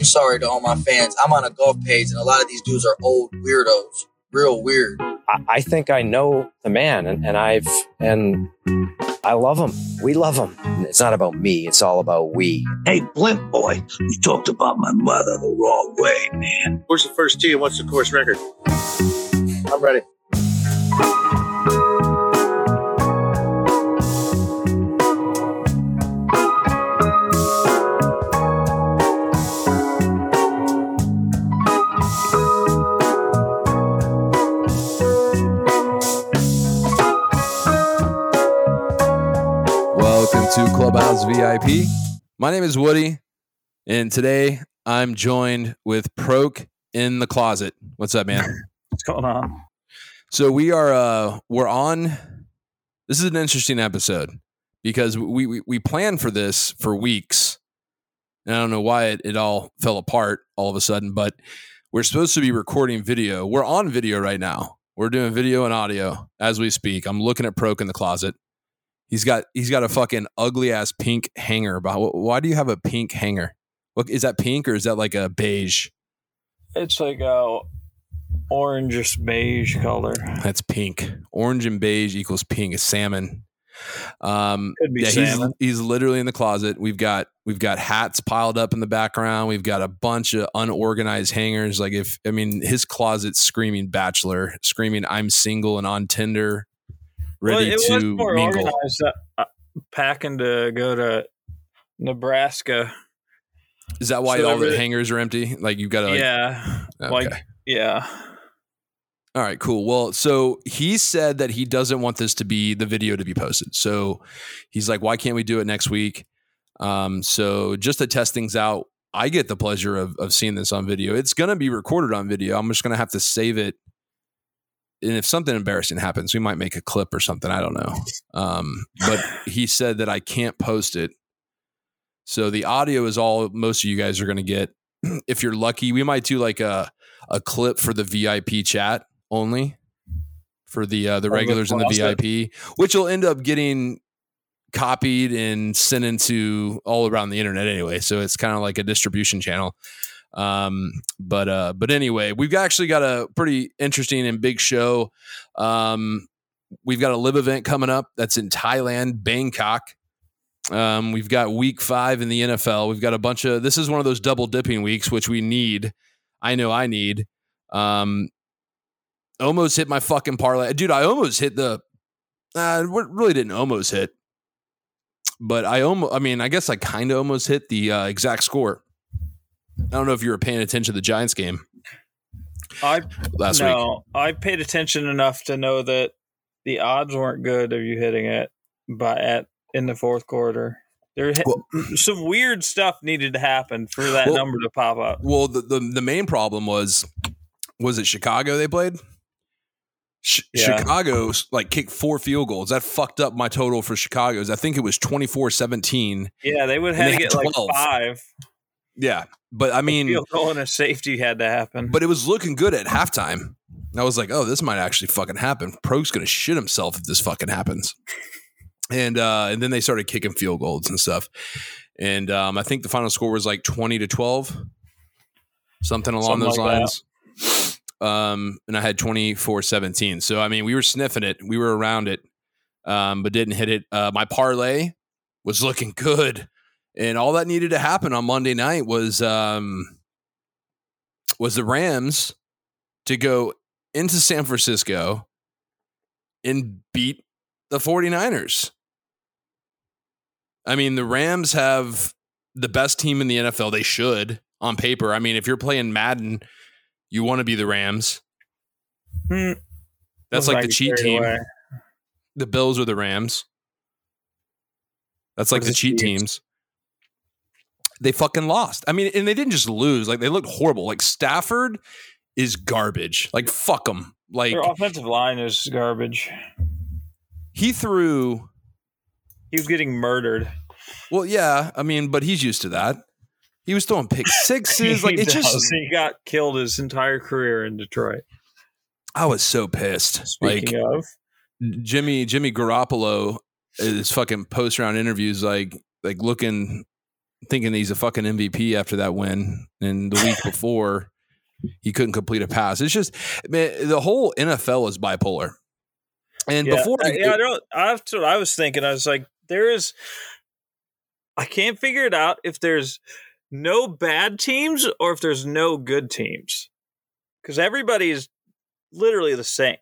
I'm sorry to all my fans. I'm on a golf page, and a lot of these dudes are old weirdos. Real weird. I, I think I know the man, and, and I've and I love him. We love him. It's not about me. It's all about we. Hey, Blimp Boy, you talked about my mother the wrong way, man. Where's the first tee and what's the course record? I'm ready. Clubhouse VIP. My name is Woody, and today I'm joined with Prok in the closet. What's up, man? What's going on? So we are uh we're on this is an interesting episode because we we, we planned for this for weeks. And I don't know why it, it all fell apart all of a sudden, but we're supposed to be recording video. We're on video right now. We're doing video and audio as we speak. I'm looking at Prok in the closet. He's got he's got a fucking ugly ass pink hanger. Why do you have a pink hanger? Look, is that pink or is that like a beige? It's like a orangish beige color. That's pink. Orange and beige equals pink. Is salmon. Um, Could be yeah, salmon. he's he's literally in the closet. We've got we've got hats piled up in the background. We've got a bunch of unorganized hangers. Like if I mean his closet screaming bachelor, screaming I'm single and on Tinder, ready it was to more mingle. organized. Uh, uh, packing to go to Nebraska. Is that why So all the everything- hangers are empty? Like you've got to like, yeah, okay. like yeah. All right, cool. Well, so he said that he doesn't want this to be the video to be posted. So he's like, why can't we do it next week? Um, so just to test things out, I get the pleasure of, of seeing this on video. It's going to be recorded on video. I'm just going to have to save it. And if something embarrassing happens, we might make a clip or something. I don't know. Um, but he said that I can't post it. So the audio is all most of you guys are going to get. If you're lucky, we might do like a, a clip for the VIP chat only for the uh, the the regulars in the. VIP, which will end up getting copied and sent into all around the internet anyway. So it's kind of like a distribution channel. Um, but uh, but anyway, we've actually got a pretty interesting and big show. Um, we've got a LIV event coming up that's in Thailand, Bangkok. Um, we've got week five in the NFL. We've got a bunch of this is one of those double dipping weeks, which we need. I know I need. Um, almost hit my fucking parlay, dude. I almost hit the. Uh, really didn't almost hit, but I almost. I mean, I guess I kind of almost hit the uh, exact score. I don't know if you were paying attention to the Giants game I last week. no, I paid attention enough to know that the odds weren't good of you hitting it, but at in the fourth quarter. There Well- some weird stuff needed to happen for that Well- number to pop up. Well, the, the the main problem was was it Chicago they played? Ch- Yeah. Chicago like kicked four field goals. That fucked up my total for Chicago's. I think it was 24-17. Yeah, they would have to get like five. Yeah. But I mean field goal and a safety had to happen. but it was looking good at halftime. I was like, "Oh, this might actually fucking happen. Pro's going to shit himself if this fucking happens." And uh and then they started kicking field goals and stuff. And um I think the final score was like 20 to 12. Something along Something those like that. lines. Um and I had 24-17. So I mean, we were sniffing it. We were around it. Um but didn't hit it. Uh my parlay was looking good. And all that needed to happen on Monday night was um was the Rams to go into San Francisco and beat the 49ers. I mean, the Rams have the best team in the NFL. They should on paper. I mean, if you're playing Madden, you want to be the Rams. Hmm. That's Looks like the cheat team. away. The Bills are the Rams. That's like the cheat teams. They fucking lost. I mean, and they didn't just lose. Like they looked horrible. Like Stafford is garbage. Like fuck them. Like Their offensive line is garbage. he threw. He was getting murdered. Well, yeah. I mean, but he's used to that. He was throwing pick sixes. like it it's just he got killed his entire career in Detroit. I was so pissed. Speaking like of, Jimmy Jimmy Garoppolo uh, is fucking post round interviews like like looking thinking he's a fucking MVP after that win, and the week before he couldn't complete a pass. It's just man, the whole NFL is bipolar. And yeah, before, uh, I, yeah, I don't. That's what I was thinking. I was like, there is. I can't figure it out if there's no bad teams or if there's no good teams, because everybody's literally the same.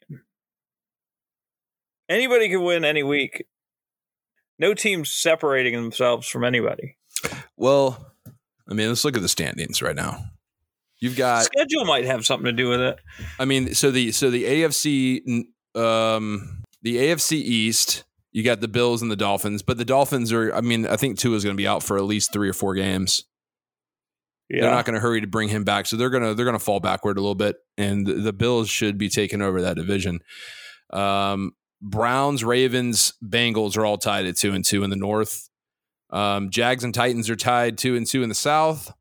Anybody can win any week. No team's separating themselves from anybody. Well, I mean, let's look at the standings right now. You've got Schedule might have something to do with it. I mean, so the so the AFC um the AFC East, you got the Bills and the Dolphins, but the Dolphins are I mean, I think Tua is going to be out for at least 3 or 4 games. Yeah. They're not going to hurry to bring him back, so they're going to they're going to fall backward a little bit and the, the Bills should be taking over that division. Um Browns, Ravens, Bengals are all tied at 2 and 2 in the North. Um Jags and Titans are tied 2 and 2 in the South.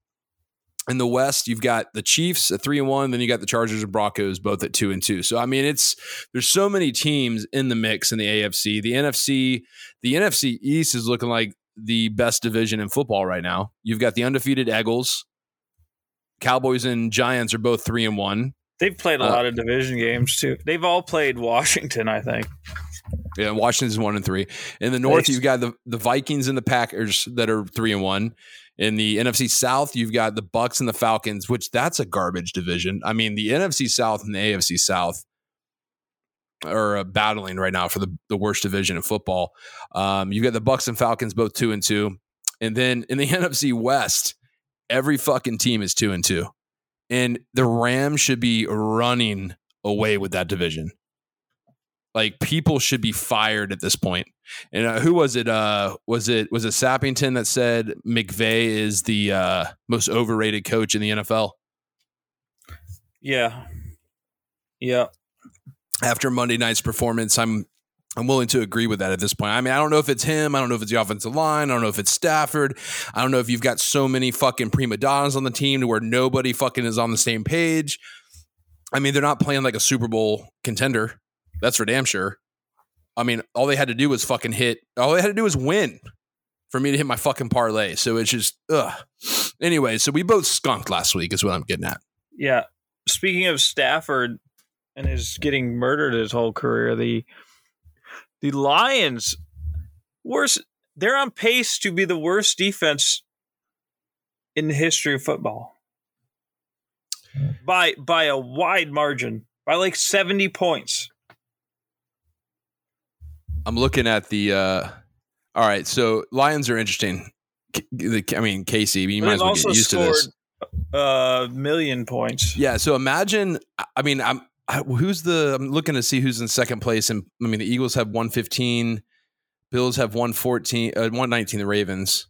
In the West, you've got the Chiefs at three and one, then you got the Chargers and Broncos both at two and two. So I mean, it's there's so many teams in the mix in the AFC. The NFC, the NFC East is looking like the best division in football right now. You've got the undefeated Eagles, Cowboys and Giants are both three and one. They've played a Uh, lot of division games too. They've all played Washington, I think. Yeah, Washington's one and three. In the North, you've got the the Vikings and the Packers that are three and one. In the NFC South, you've got the Bucks and the Falcons, which that's a garbage division. I mean, the NFC South and the AFC South are uh, battling right now for the, the worst division in football. Um, you've got the Bucks and Falcons both two and two, and then in the NFC West, every fucking team is two and two, and the Rams should be running away with that division. Like people should be fired at this point. And uh, who was it? Uh, was it was it Sappington that said McVay is the uh, most overrated coach in the NFL Yeah. Yeah. after Monday night's performance? I'm I'm willing to agree with that at this point. I mean, I don't know if it's him. I don't know if it's the offensive line. I don't know if it's Stafford. I don't know if you've got so many fucking prima donnas on the team to where nobody fucking is on the same page. I mean, they're not playing like a Super Bowl contender. That's for damn sure. I mean, all they had to do was fucking hit. All they had to do was win for me to hit my fucking parlay. So it's just, ugh. Anyway, so we both skunked last week, is what I'm getting at. Yeah. Speaking of Stafford and his getting murdered his whole career, the the Lions worst they're on pace to be the worst defense in the history of football. By by a wide margin. By like 70 points. I'm looking at the. uh All right, so Lions are interesting. The- I mean, Casey, you might as well get used to this. a million points. Yeah, so imagine. I mean, I'm I, who's the? I'm looking to see who's in second place, and I mean, the Eagles have 115, Bills have 114, uh, 119. The Ravens,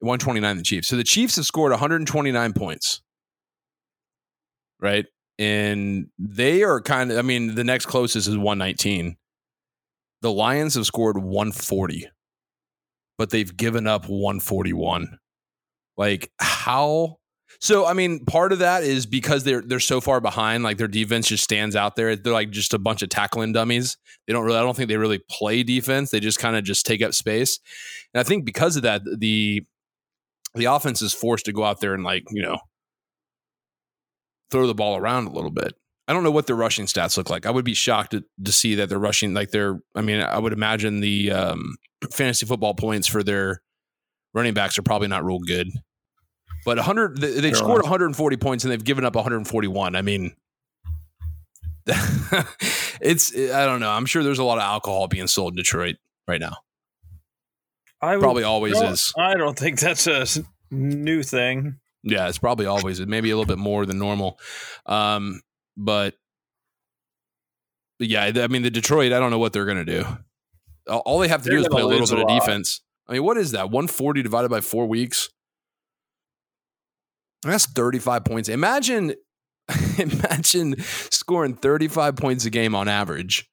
129. The Chiefs. So the Chiefs have scored 129 points, right? And they are kind of. I mean, the next closest is 119. The Lions have scored 140, but they've given up 141. Like how? So I mean, part of that is because they're they're so far behind. Like their defense just stands out there. They're like just a bunch of tackling dummies. They don't really. I don't think they really play defense. They just kind of just take up space. And I think because of that, the the offense is forced to go out there and like you know throw the ball around a little bit. I don't know what their rushing stats look like. I would be shocked to, to see that they're rushing like they're. I mean, I would imagine the um, fantasy football points for their running backs are probably not real good. But 100, they- they've scored 140 points and they've given up 141. I mean, it's I don't know. I'm sure there's a lot of alcohol being sold in Detroit right now. I would- Probably always no, is. I don't think that's a new thing. Yeah, it's probably always maybe a little bit more than normal. Um, but, but yeah, I mean the Detroit. I don't know what they're gonna do. All- they have to They're do is play a little lose a bit of defense. I mean, what is that? 140 divided by four weeks. That's 35 points. Imagine, imagine scoring 35 points a game on average,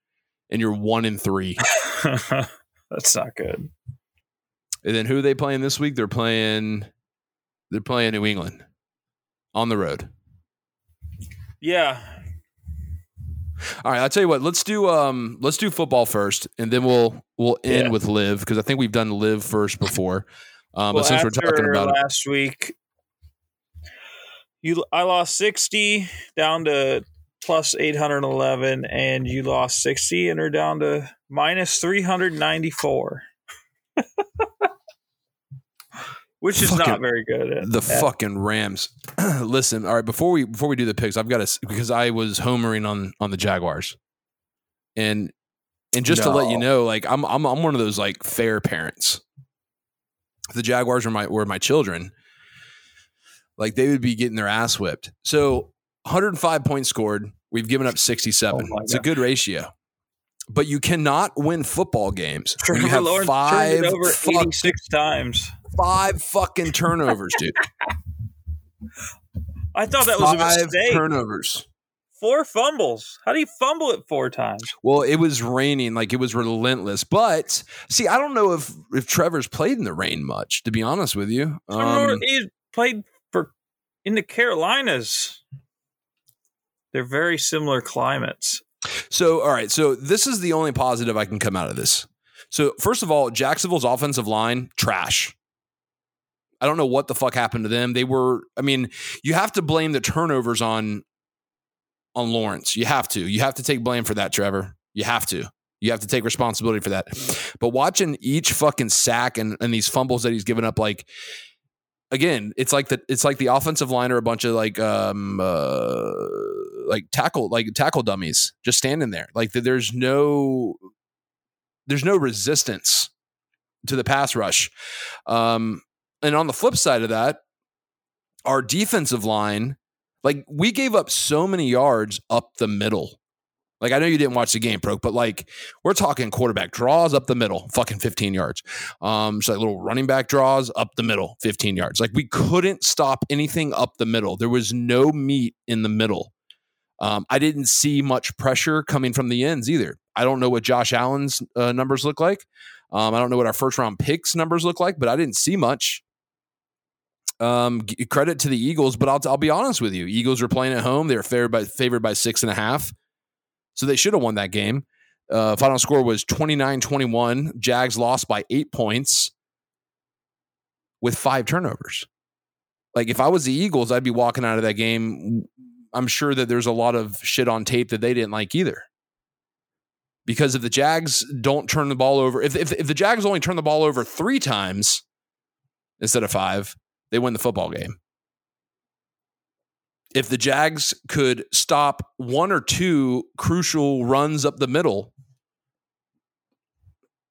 and you're one in three. that's not good. And then who are they playing this week? They're playing they're playing New England on the road. Yeah. All right, I'll tell you what, let's do um let's do football first and then we'll we'll end Yeah. with LIV because I think we've done LIV first before. Um, well, but since we're talking about it, last week, you I lost sixty down to plus eight hundred eleven, and you lost sixty and are down to minus three hundred ninety four. Which is not very good. At, the at- fucking Rams. Listen, all right. Before we before we do the picks, I've got to because I was homering on on the Jaguars, and and just to let you know, like I'm I'm I'm one of those like fair parents. If the Jaguars were my were my children, like they would be getting their ass whipped. So 105 points scored. We've given up 67. Oh it's a good ratio. But you cannot win football games. when you have Lawrence five over fuck- eighty six times. Five fucking turnovers, dude. I thought that was a five mistake. turnovers. four fumbles. How do you fumble it four times? Well, it was raining, like it was relentless. But see, I don't know if if Trevor's played in the rain much. To be honest with you, Trevor um, he played for in the Carolinas. They're very similar climates. so all right. So this is the only positive I can come out of this. So first of all, Jacksonville's offensive line trash. I don't know what the fuck happened to them. They were. I mean, you have to blame the turnovers on on Lawrence. You have to. You have to take blame for that, Trevor. You have to. You have to take responsibility for that. But watching each fucking sack and, and these fumbles that he's given up, like again, it's like the it's like the offensive line are a bunch of like um uh like tackle like tackle dummies just standing there. Like there's no there's no resistance to the pass rush. Um and on the flip side of that, our defensive line, like we gave up so many yards up the middle. Like I know you didn't watch the game, Pro, but like we're talking quarterback draws up the middle, fucking 15 yards. Um, so like little running back draws up the middle, 15 yards. Like we couldn't stop anything up the middle. There was no meat in the middle. Um, I didn't see much pressure coming from the ends either. I don't know what Josh Allen's uh, numbers look like. Um, I don't know what our first round picks numbers look like, but I didn't see much. Um, credit to the Eagles, but I'll, I'll be honest with you. Eagles are playing at home. They're favored by favored by six and a half. So they should have won that game. Uh, final score was 29 21. Jags lost by eight points with five turnovers. Like if I was the Eagles, I'd be walking out of that game. I'm sure that there's a lot of shit on tape that they didn't like either. Because if the Jags don't turn the ball over, if, if, if the Jags only turn the ball over three times instead of five, they win the football game if the Jags could stop one or two crucial runs up the middle,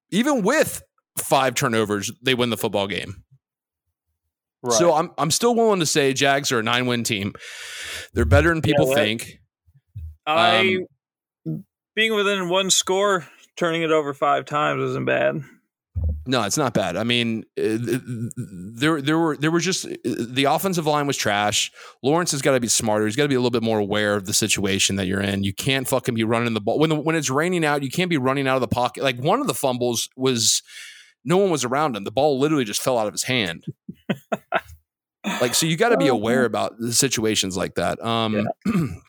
even with five turnovers, they win the football game. So I'm I'm still willing to say Jags are a nine win team. They're better than people Yeah, think. I um, being within one score, turning it over five times isn't bad. No, it's not bad. I mean, uh, th- th- there there were there were just uh, the offensive line was trash. Lawrence has got to be smarter. He's got to be a little bit more aware of the situation that you're in. You can't fucking be running the ball when the, when it's raining out. You can't be running out of the pocket. Like one of the fumbles was no one was around him. The ball literally just fell out of his hand. like so, you got to be aware about the situations like that. Um,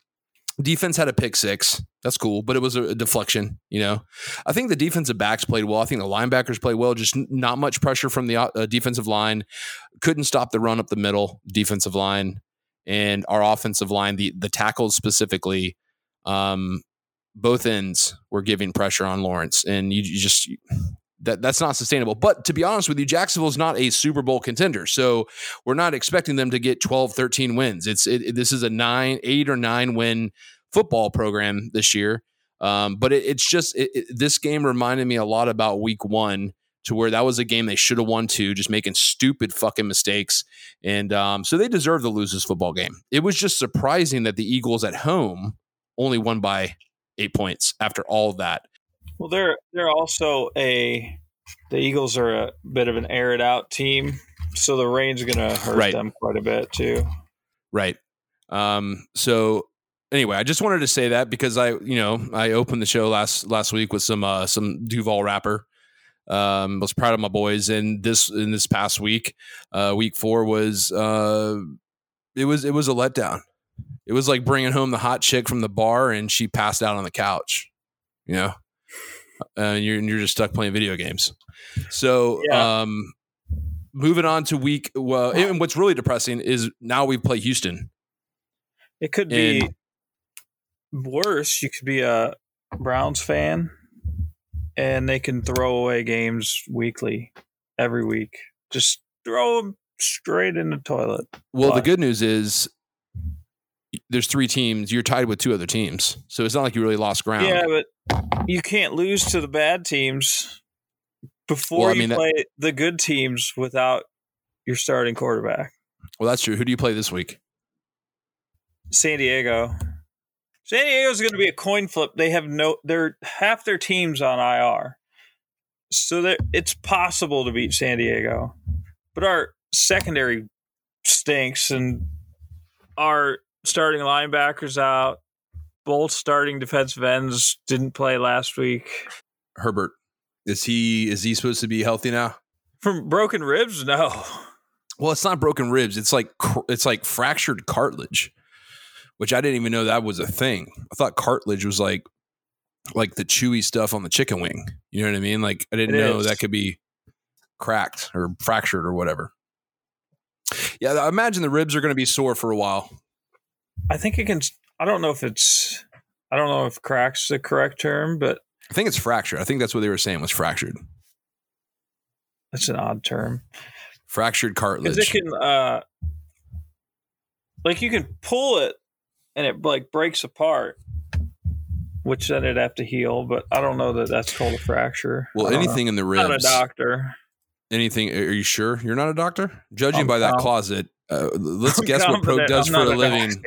defense had a pick six. That's cool, but it was a, deflection. You know, I think the defensive backs played well. I think the linebackers played well. Just not much pressure from the uh, defensive line. Couldn't stop the run up the middle. Defensive line and our offensive line, the the tackles specifically, um, both ends were giving pressure on Lawrence, and you, you just that that's not sustainable. But to be honest with you, Jacksonville's not a Super Bowl contender, so we're not expecting them to get 12, 13 wins. It's it, this is a nine, eight or nine win football program this year. Um, but it, it's just it, it- this game reminded me a lot about Week One, to where that was a game they should have won to, just making stupid fucking mistakes, and um, so they deserve to lose this football game. It was just surprising that the Eagles at home only won by eight points after all of that. Well, they're they're also a the Eagles are a bit of an air it out team, so the rain's going to hurt Right. them quite a bit too. Right. Um, so anyway, I just wanted to say that because I, you know, I opened the show last last week with some uh some Duval rapper. Um, was proud of my boys, and this in this past week, uh, week four was uh, it was it was a letdown. It was like bringing home the hot chick from the bar, and she passed out on the couch. You know, uh, and you're and you're just stuck playing video games. So, Yeah. um, moving on to week. Well, and what's really depressing is now we play Houston. It could be And- worse. You could be a Browns fan, and they can throw away games weekly, every week. Just throw them straight in the toilet. Well, the good news is there's three teams. You're tied with two other teams, so it's not like you really lost ground. Yeah, but you can't lose to the bad teams before Well, I you mean, that- play the good teams without your starting quarterback. Well, that's true. Who do you play this week? San Diego. San Diego's going to be a coin flip. They have no, they're half their teams on IR, so it's possible to beat San Diego, but our secondary stinks, and our starting linebackers out. Both starting defensive ends didn't play last week Herbert. Is he is he supposed to be healthy now? from broken ribs. No, Well, it's not broken ribs. It's like cr- it's like fractured cartilage, which I didn't even know that was a thing. I thought cartilage was like like the chewy stuff on the chicken wing. You know what I mean? Like I didn't It know is. that could be cracked or fractured or whatever. Yeah, I imagine the ribs are going to be sore for a while. I think it can. I don't know if it's. I don't know if cracks the correct term, but I think it's fractured. I think that's what they were saying was fractured. that's an odd term. Fractured cartilage. it can uh like you can pull it and it like breaks apart which then it'd have to heal but i don't know that that's called a fracture well, don't know. anything in the ribs. not a doctor Anything? Are you sure you're not a doctor? Judging I'm by that closet, uh, let's I'm guess what Pro does for not a living. Do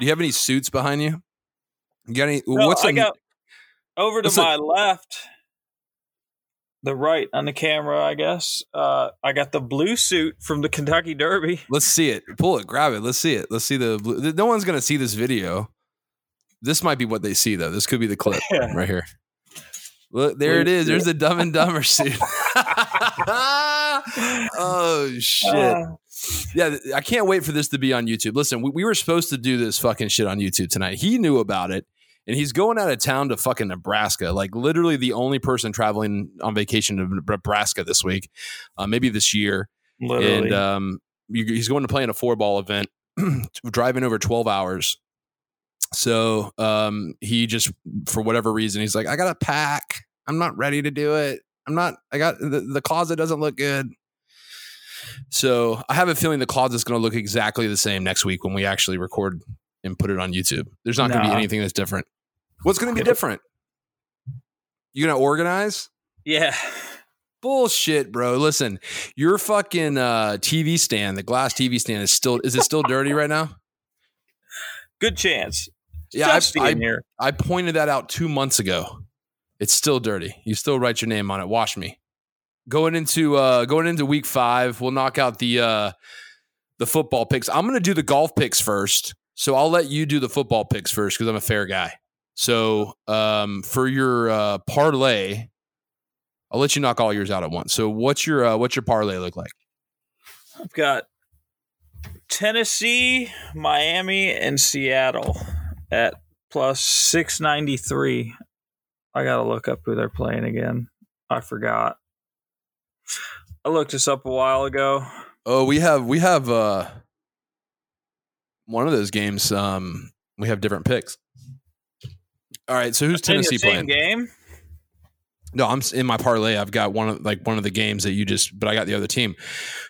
you have any suits behind you? You got any? No, what's I a- over to a- my left the right on the camera i guess uh i got the blue suit from the kentucky derby Let's see it. Pull it. Grab it. Let's see it. Let's see the. blue- No one's gonna see this video. This might be what they see though. This could be the clip Yeah. right here. Look, there it Blue is. There's the Dumb and Dumber suit. oh shit. Uh, Yeah, I can't wait for this to be on YouTube. Listen, we, we were supposed to do this fucking shit on YouTube tonight. He knew about it, and he's going out of town to fucking Nebraska. Like literally the only person traveling on vacation to Nebraska this week, uh, maybe this year. literally And um, you, he's going to play in a four ball event, driving over twelve hours. So um, he just, for whatever reason, he's like, I got to pack. I'm not ready to do it. I'm not. I got the, the closet doesn't look good. So I have a feeling the closet's going to look exactly the same next week when we actually record and put it on YouTube. There's not going to be anything that's different. What's going to be different? You going to organize? yeah Bullshit, bro. Listen, your fucking uh, TV stand, the glass TV stand, is still is it still dirty right now? good chance Yeah, I- I, here I pointed that out two months ago. It's still dirty. You still write your name on it. Wash me. Going into uh going into week five, we'll knock out the uh the football picks. I'm gonna do the golf picks first. So I'll let you do the football picks first because I'm a fair guy. So um for your uh parlay, I'll let you knock all yours out at once. So what's your uh, what's your parlay look like? I've got Tennessee, Miami, and Seattle at plus 693. I got to look up who they're playing again. I forgot. I looked this up a while ago. Oh, we have we have uh one of those games. Um, we have different picks. All right, so who's In the Tennessee playing? game? No, I'm in my parlay. I've got one of like one of the games that you just, but I got the other team.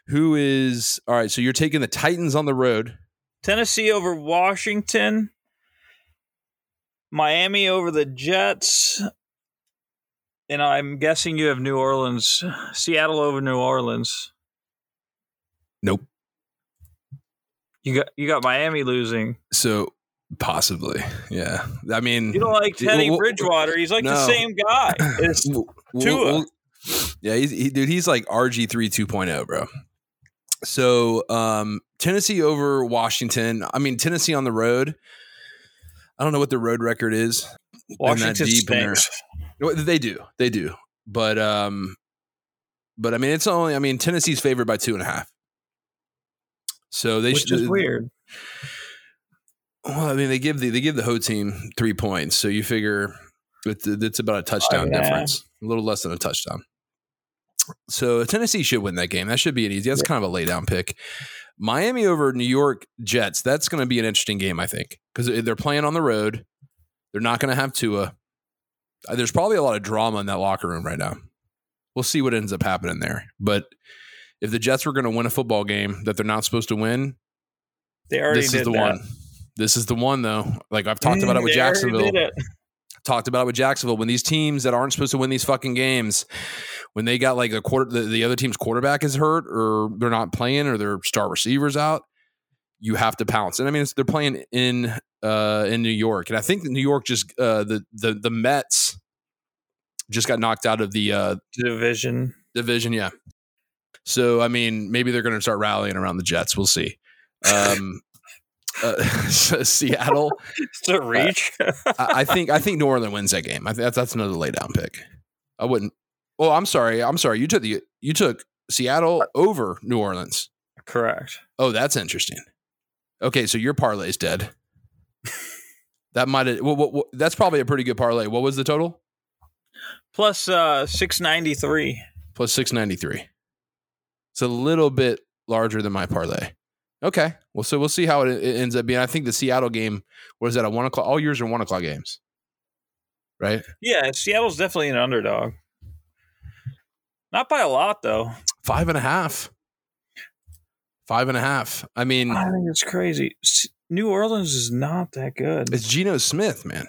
Who is all right? So you're taking the Titans on the road. Tennessee over Washington. Miami over the Jets. And I'm guessing you have New Orleans, Seattle over New Orleans. Nope. You got you got Miami losing. So possibly, yeah. I mean, You don't like Teddy well, Bridgewater. He's like the same guy. It's, w- w- Tua. yeah, he's, he, dude, he's like RG three 2.0, bro. So um, Tennessee over Washington. I mean, Tennessee on the road. I don't know what the road record is. Washington deep in there. stinks. They do, they do, but um, but I mean, it's only. I mean, Tennessee's favored by two and a half. So they Which should, is weird. Well, I mean, they give the they give the whole team three points, so you figure it's, it's about a touchdown yeah. difference, a little less than a touchdown. So Tennessee should win that game. That should be an easy. That's kind of a lay down pick. Miami over New York Jets. That's going to be an interesting game, I think, because they're playing on the road. They're not going to have Tua. Uh, There's probably a lot of drama in that locker room right now. We'll see what ends up happening there. But if the Jets were going to win a football game that they're not supposed to win, They already this did is the that. one. This is the one, though. Like I've talked about it with Jacksonville it. talked about it with Jacksonville when these teams that aren't supposed to win these fucking games, when they got like a quarter, the, the other team's quarterback is hurt or they're not playing or their star receivers out, you have to pounce. And I mean, it's, they're playing in uh, in New York, and I think New York just uh, the the the Mets just got knocked out of the uh, Division. division. Yeah. So I mean, maybe they're going to start rallying around the Jets. We'll see. Um, uh, Seattle. to reach. I, I think I think New Orleans wins that game. I think that's, that's another laydown pick. I wouldn't. Oh, I'm sorry. I'm sorry. You took the you took Seattle over New Orleans. Correct. Oh, that's interesting. Okay, so your parlay's dead. that might have. Well, well, that's probably a pretty good parlay. What was the total? Plus uh, 693. Plus six ninety three. It's a little bit larger than my parlay. Okay, well, so we'll see how it, it ends up being. I think the Seattle game was that a one o'clock. All yours are one o'clock games, right? Yeah, Seattle's definitely an underdog. Not by a lot, though. Five and a half. Five and a half. I mean, I think it's crazy. New Orleans is not that good. it's Geno Smith, man.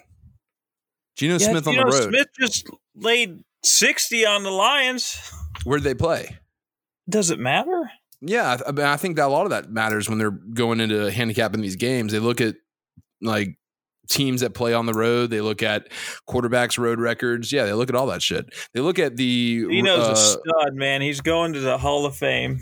Geno Yeah, Smith on the road. Smith just laid 60 on the Lions. Where'd they play? Does it matter? Yeah, I, I mean, I think that a lot of that matters when they're going into handicapping these games. They look at like teams that play on the road. They look at quarterbacks' road records. Yeah, they look at all that shit. They look at the. Geno's uh, a stud, man. He's going to the Hall of Fame.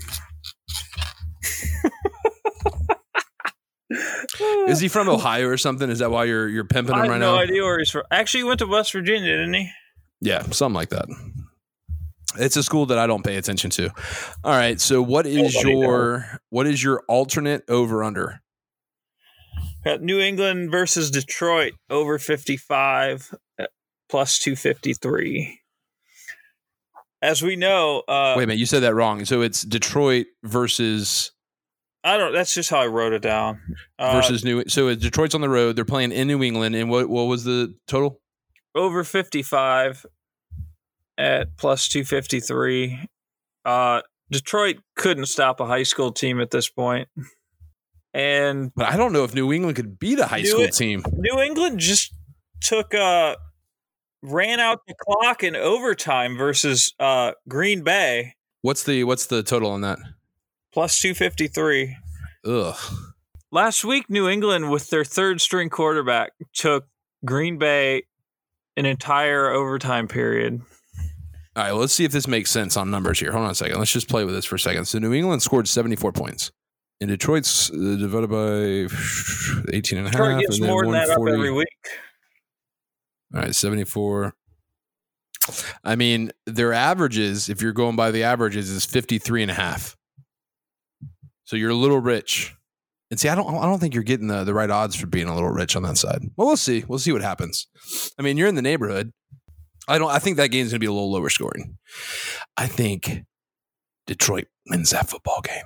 is he from Ohio or something? Is that why you're you're pimping I him have right no now? idea where he's from. Actually, he went to West Virginia, didn't he? Yeah, something like that. It's a school that I don't pay attention to. All right, so what is Nobody your what is your alternate over under? Got New England versus Detroit over 55 plus 253. As we know, uh, Wait a minute, you said that wrong. So it's Detroit versus I don't. That's just how I wrote it down. Uh, versus New. So Detroit's on the road. They're playing in New England, and what what was the total? over 55 at plus 253. Uh, Detroit couldn't stop a high school team at this point. And But I don't know if New England could beat a high Do school it. team. New England just took uh ran out the clock in overtime versus uh Green Bay What's the what's the total on that? plus 253. Ugh. Last week New England with their third string quarterback took Green Bay an entire overtime period. All right, let's see if this makes sense on numbers here. Hold on a second. Let's just play with this for a second. So New England scored 74 points. And Detroit's uh, divided by 18 and a half. Detroit gets and more than that up every week. All right, 74. I mean, their averages, if you're going by the averages, is 53 and a half. So you're a little rich. And see, I don't I don't think you're getting the, the right odds for being a little rich on that side. Well, we'll see. We'll see what happens. I mean, you're in the neighborhood. I don't I think that game is gonna be a little lower scoring. I think Detroit wins that football game.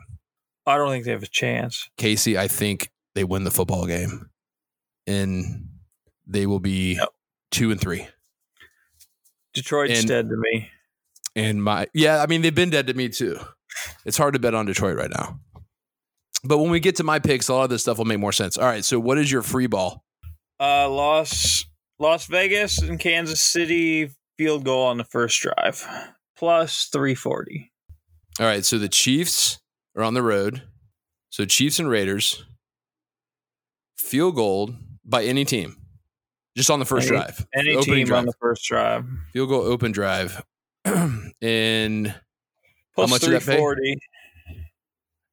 I don't think they have a chance. Casey, I think they win the football game. And they will be Yep. two and three. Detroit's And- dead to me. And my yeah, I mean they've been dead to me too. It's hard to bet on Detroit right now. But when we get to my picks, a lot of this stuff will make more sense. All right, so what is your free ball? Uh, Las Las Vegas and Kansas City field goal on the first drive plus 340. All right, so the Chiefs are on the road. So Chiefs and Raiders field goal by any team. Just on the first Any- drive. Any team drive. on the first drive field goal open drive. and plus much did that pay? 340.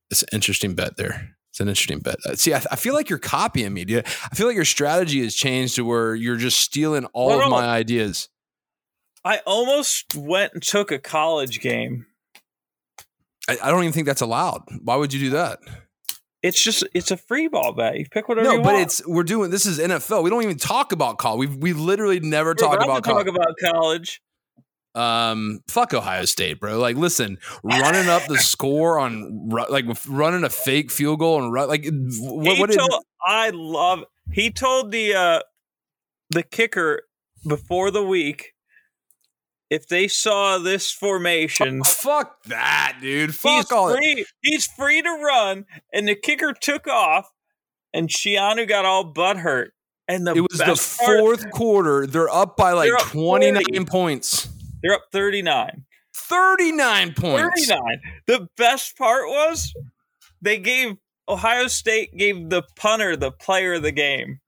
it's an interesting bet there. It's an interesting bet. Uh, See, I, I feel like you're copying me. dude. I feel like your strategy has changed to where you're just stealing all of my ideas. I almost went and took a college game. I, I don't even think that's allowed. Why would you do that? It's just it's a free ball bet. You pick whatever no, but want. it's we're doing this is NFL. We don't even talk about college. We we literally never We're talk about about to talk about college. Um, fuck Ohio State, bro. Like, listen, running up the score on like running a fake field goal and run, like what, what did, told, I love. He told the uh, the kicker before the week if they saw this formation, fuck that, dude. he's Fuck all that. free. He's free to run, and the kicker took off, and Schiano got all butt hurt. And the It was the part- fourth quarter. They're up by like 29 40. points. They're up thirty nine. 39 points. 39. The best part was they gave Ohio State gave the punter the player of the game.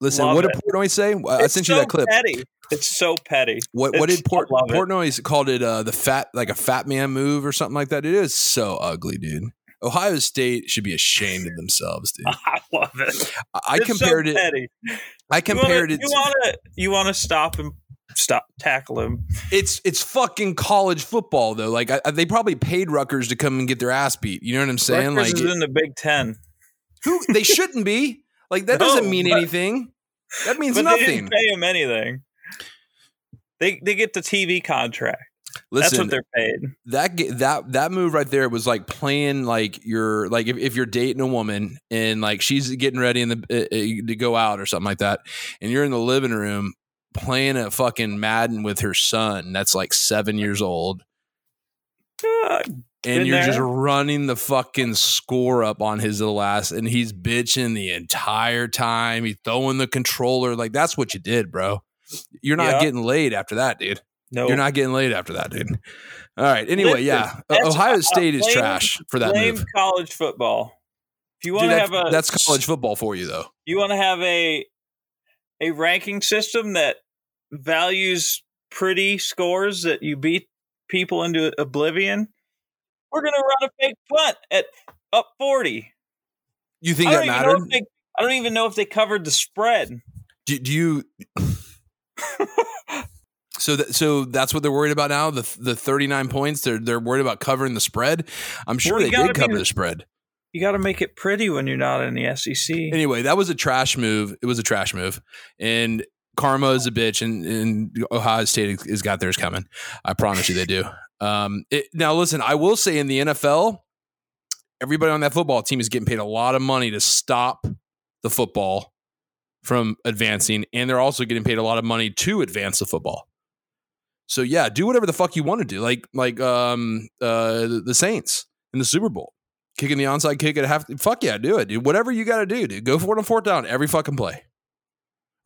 Listen, Love what did it. Portnoy say? I It's sent you that clip. Petty. It's so petty. What what It's- did Port, I it. Portnoy called it uh, the fat like a fat man move or something like that? It is so ugly, dude. Ohio State should be ashamed of themselves, dude. I love it. I, I It's so compared it. I compared you it. wanna, You to- want to you want to stop him, stop tackle him. it's it's fucking college football though. Like I, I- they probably paid Rutgers to come and get their ass beat. You know what I'm saying? Rutgers like is in the Big Ten, who they shouldn't be. Like that No, doesn't mean but- anything. That means but they nothing. didn't pay him anything. They they get the TV contract. Listen, That's what they're paid. that that that move right there was like playing like you're like if, if you're dating a woman and like she's getting ready in the uh, to go out or something like that and you're in the living room playing a fucking Madden with her son that's like 7 years old and you're there. just running the fucking score up on his little ass and he's bitching the entire time he's throwing the controller like that's what you did bro you're not Yeah. getting laid after that dude no, you're not getting laid after that, dude. All right. Anyway, Listen, yeah. Ohio State is trash for that blame move. college football. If you want to have a that's college football for you, though. you want to have a a ranking system that values pretty scores that you beat people into oblivion. We're gonna run a fake punt at up forty. You think that don't even know mattered? they. I don't even know if they covered the spread. Do, do you? so that so that's what they're worried about now. The the thirty nine points. They're they're worried about covering the spread. I'm sure Well, they did be- cover the spread. You got to make it pretty when you're not in the SEC. Anyway, that was a trash move. It was a trash move, and karma is a bitch, and, and Ohio State has got theirs coming. I promise you, they do. Um, it, now, listen, I will say in the NFL, everybody on that football team is getting paid a lot of money to stop the football from advancing, and they're also getting paid a lot of money to advance the football. So yeah, do whatever the fuck you want to do, like like um uh the Saints in the Super Bowl, kicking the onside kick at half. Fuck yeah, do it, dude. Whatever you got to do, dude. Go for it on fourth down every fucking play,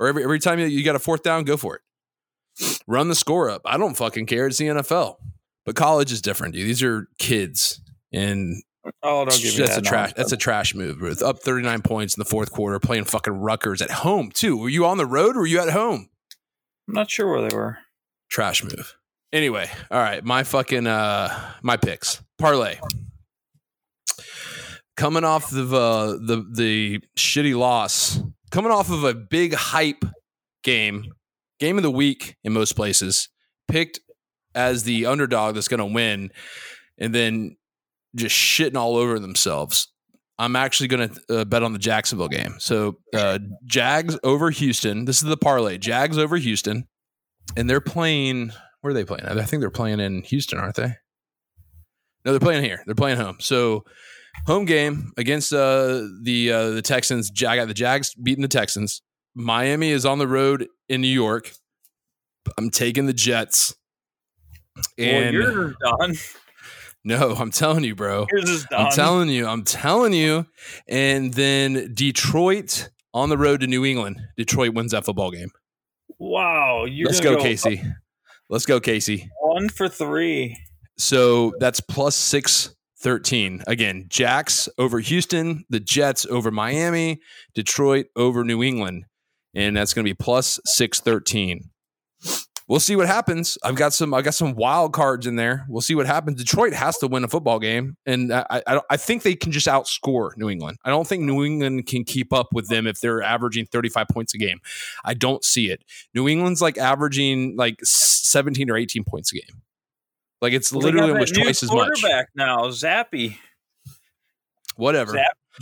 or every every time you- you got a fourth down, go for it. Run the score up. I don't fucking care. It's the NFL, but college is different, dude. These are kids, and oh, don't give me that's that a trash. That's a trash move. Ruth. Up thirty nine points in the fourth quarter, playing fucking Rutgers at home too. Were you on the road or were you at home? I'm not sure where they were. Trash move. Anyway, all right, my fucking uh my picks. Parlay. Coming off of uh, the the shitty loss, coming off of a big hype game, game of the week in most places, picked as the underdog that's going to win, and then just shitting all over themselves. I'm actually going to uh, bet on the Jacksonville game. So uh, Jags over Houston. This is the parlay. Jags over Houston, and they're playing. Where are they playing? I think they're playing in Houston, aren't they? No, they're playing here. They're playing home. So home game against uh, the uh, the Texans. Jag- I got the Jags beating the Texans. Miami is on the road in New York. I'm taking the Jets. well, And yours is done. no, I'm telling you, bro. Yours is done. I'm telling you, I'm telling you. And then Detroit on the road to New England. Detroit wins that football game. wow, you're Let's gonna go, Casey. Let's go, Casey. One for three. So that's plus 613. Again, Jacks over Houston, the Jets over Miami, Detroit over New England. And that's going to be plus 613. We'll see what happens. I've got some. I got some wild cards in there. We'll see what happens. Detroit has to win a football game, and I, I, I think they can just outscore New England. I don't think New England can keep up with them if they're averaging 35 points a game. I don't see it. New England's like averaging like 17 or 18 points a game. Like it's Well, literally almost twice as much. quarterback now, Zappe. Whatever.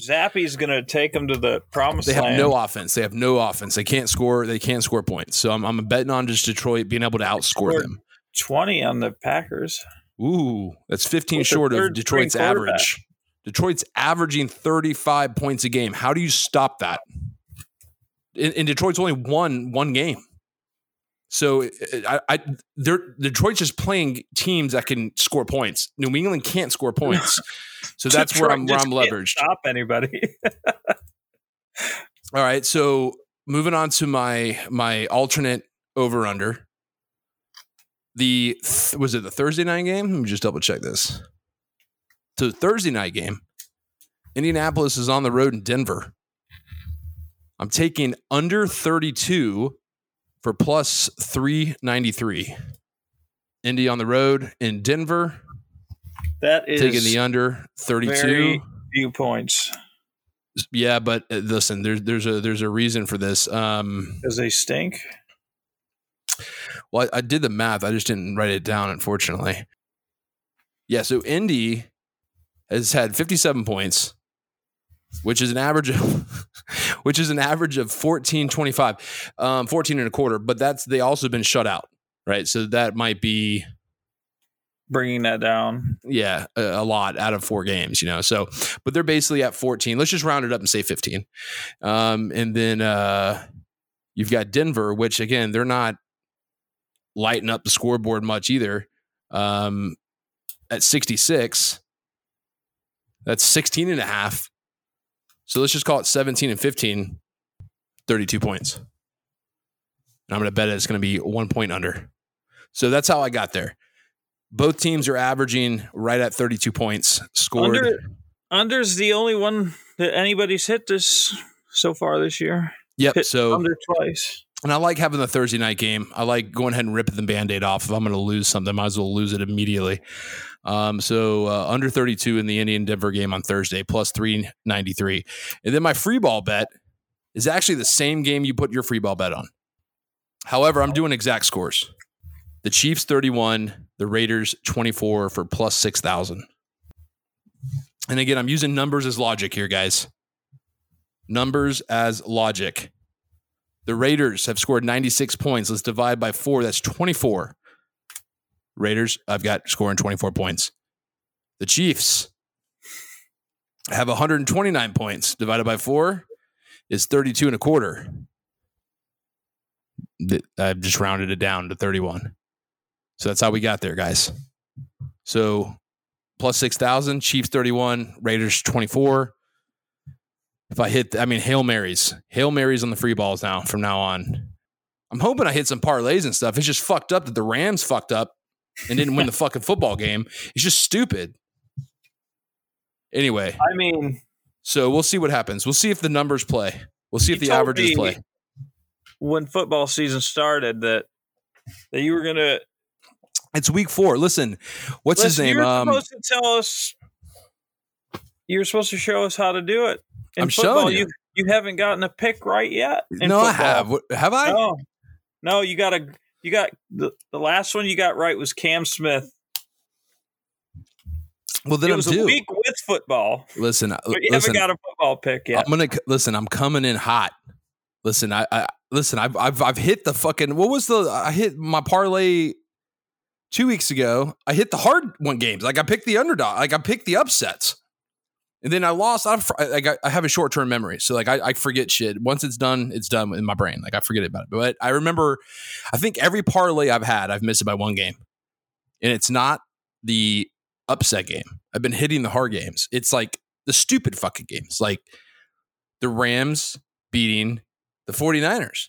Zap, Zappe's going to take them to the promised They have land. no offense. They have no offense. They can't score. They can't score points. So I'm, I'm betting on just Detroit being able to outscore them. 20 on the Packers. Ooh, that's 15 With short of Detroit's average. Detroit's averaging 35 points a game. How do you stop that? And, and Detroit's only won one game. So uh, I, I they're Detroit's just playing teams that can score points. New England can't score points. So that's where I'm where I'm leveraged. Stop anybody. All right, so moving on to my my alternate over under. The th- was it the Thursday night game? Let me just double check this. So Thursday night game, Indianapolis is on the road in Denver. I'm taking under 32 for plus 393. Indy on the road in Denver, that is taking the under 32. very few points yeah, but uh, listen, there's there's a there's a reason for this. Um, because they stink. Well, I, I did the math. I just didn't write it down, unfortunately. Yeah, so Indy has had 57 points, which is an average of which is an average of 14 25 um 14 and a quarter but that's they also been shut out right? So that might be Bringing that down. yeah a, a lot out of four games you know? So but they're basically at 14 let's just round it up and say 15 um and then uh you've got denver which again they're not lighting up the scoreboard much either. Um at 66 that's 16 and a half so let's just call it 17 and 15 32 points and i'm going to bet it's going to be one point under so that's how i got there both teams are averaging right at 32 points scored. Under under's the only one that anybody's hit this so far this year. yep. Hit So, under twice. And I like having the Thursday night game. I like going ahead and ripping the band aid off. If I'm going to lose something, I might as well lose it immediately. Um, so, uh, under 32 in the Indian Denver game on Thursday, plus 393. And then my free ball bet is actually the same game you put your free ball bet on. However, I'm doing exact scores. The Chiefs 31, the Raiders 24 for plus 6,000. And again, I'm using numbers as logic here, guys. Numbers as logic. The Raiders have scored 96 points. Let's divide by four. That's 24. Raiders, I've got scoring 24 points. The Chiefs have 129 points. Divided by four is 32 and a quarter. I've just rounded it down to 31. So that's how we got there, guys. So plus 6,000, Chiefs 31, Raiders 24. If I hit, I mean, Hail Marys, Hail Marys on the free balls now from now on. I'm hoping I hit some parlays and stuff. It's just fucked up that the Rams fucked up and didn't win the fucking football game. It's just stupid. Anyway, I mean, so we'll see what happens. We'll see if the numbers play. We'll see if the averages play. when football season started, that that you were gonna. It's week four. Listen, what's his name? You're Um, supposed to tell us. You're supposed to show us how to do it. In I'm football, showing you. you. haven't gotten a pick right yet. in no, I have. Have I? No, no, you got a. You got the, the last one you got right was Cam Smith. Well, then it I'm was due. a week with football, Listen, uh, but you listen. haven't got a football pick yet. I'm gonna listen. I'm coming in hot. Listen, I, I listen. I've, I've I've hit the fucking. What was the? I hit my parlay two weeks ago. I hit the hard one games. Like I picked the underdog. Like I picked the upsets, and then I lost. I like I, I have a short term memory, so like I, I forget shit. Once it's done, it's done in my brain. Like I forget about it. But I remember. I think every parlay I've had, I've missed it by one game, and it's not the upset game. I've been hitting the hard games. It's like the stupid fucking games, like the Rams beating the 49ers.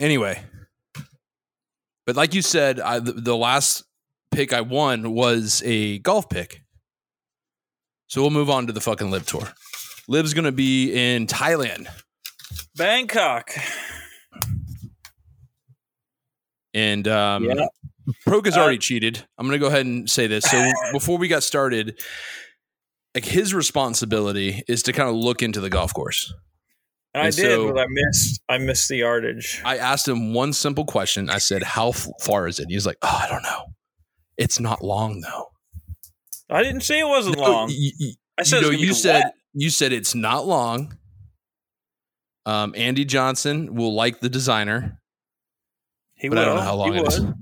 Anyway, but like you said, I, the, the last pick I won was a golf pick. So we'll move on to the fucking LIV Tour. LIV's going to be in Thailand. Bangkok. And um, Yeah. Proka's Uh, already cheated. I'm going to go ahead and say this. So before we got started, like his responsibility is to kind of look into the golf course. And I And did, so- but I missed. I missed the yardage. I asked him one simple question. I said, "How f- far is it?" He's like, "Oh, I don't know. It's not long though." I didn't say it wasn't No, long. I said you, know, you said wet. you said it's not long. Um, Andy Johnson will like the designer, he but I don't know how long He it is. would.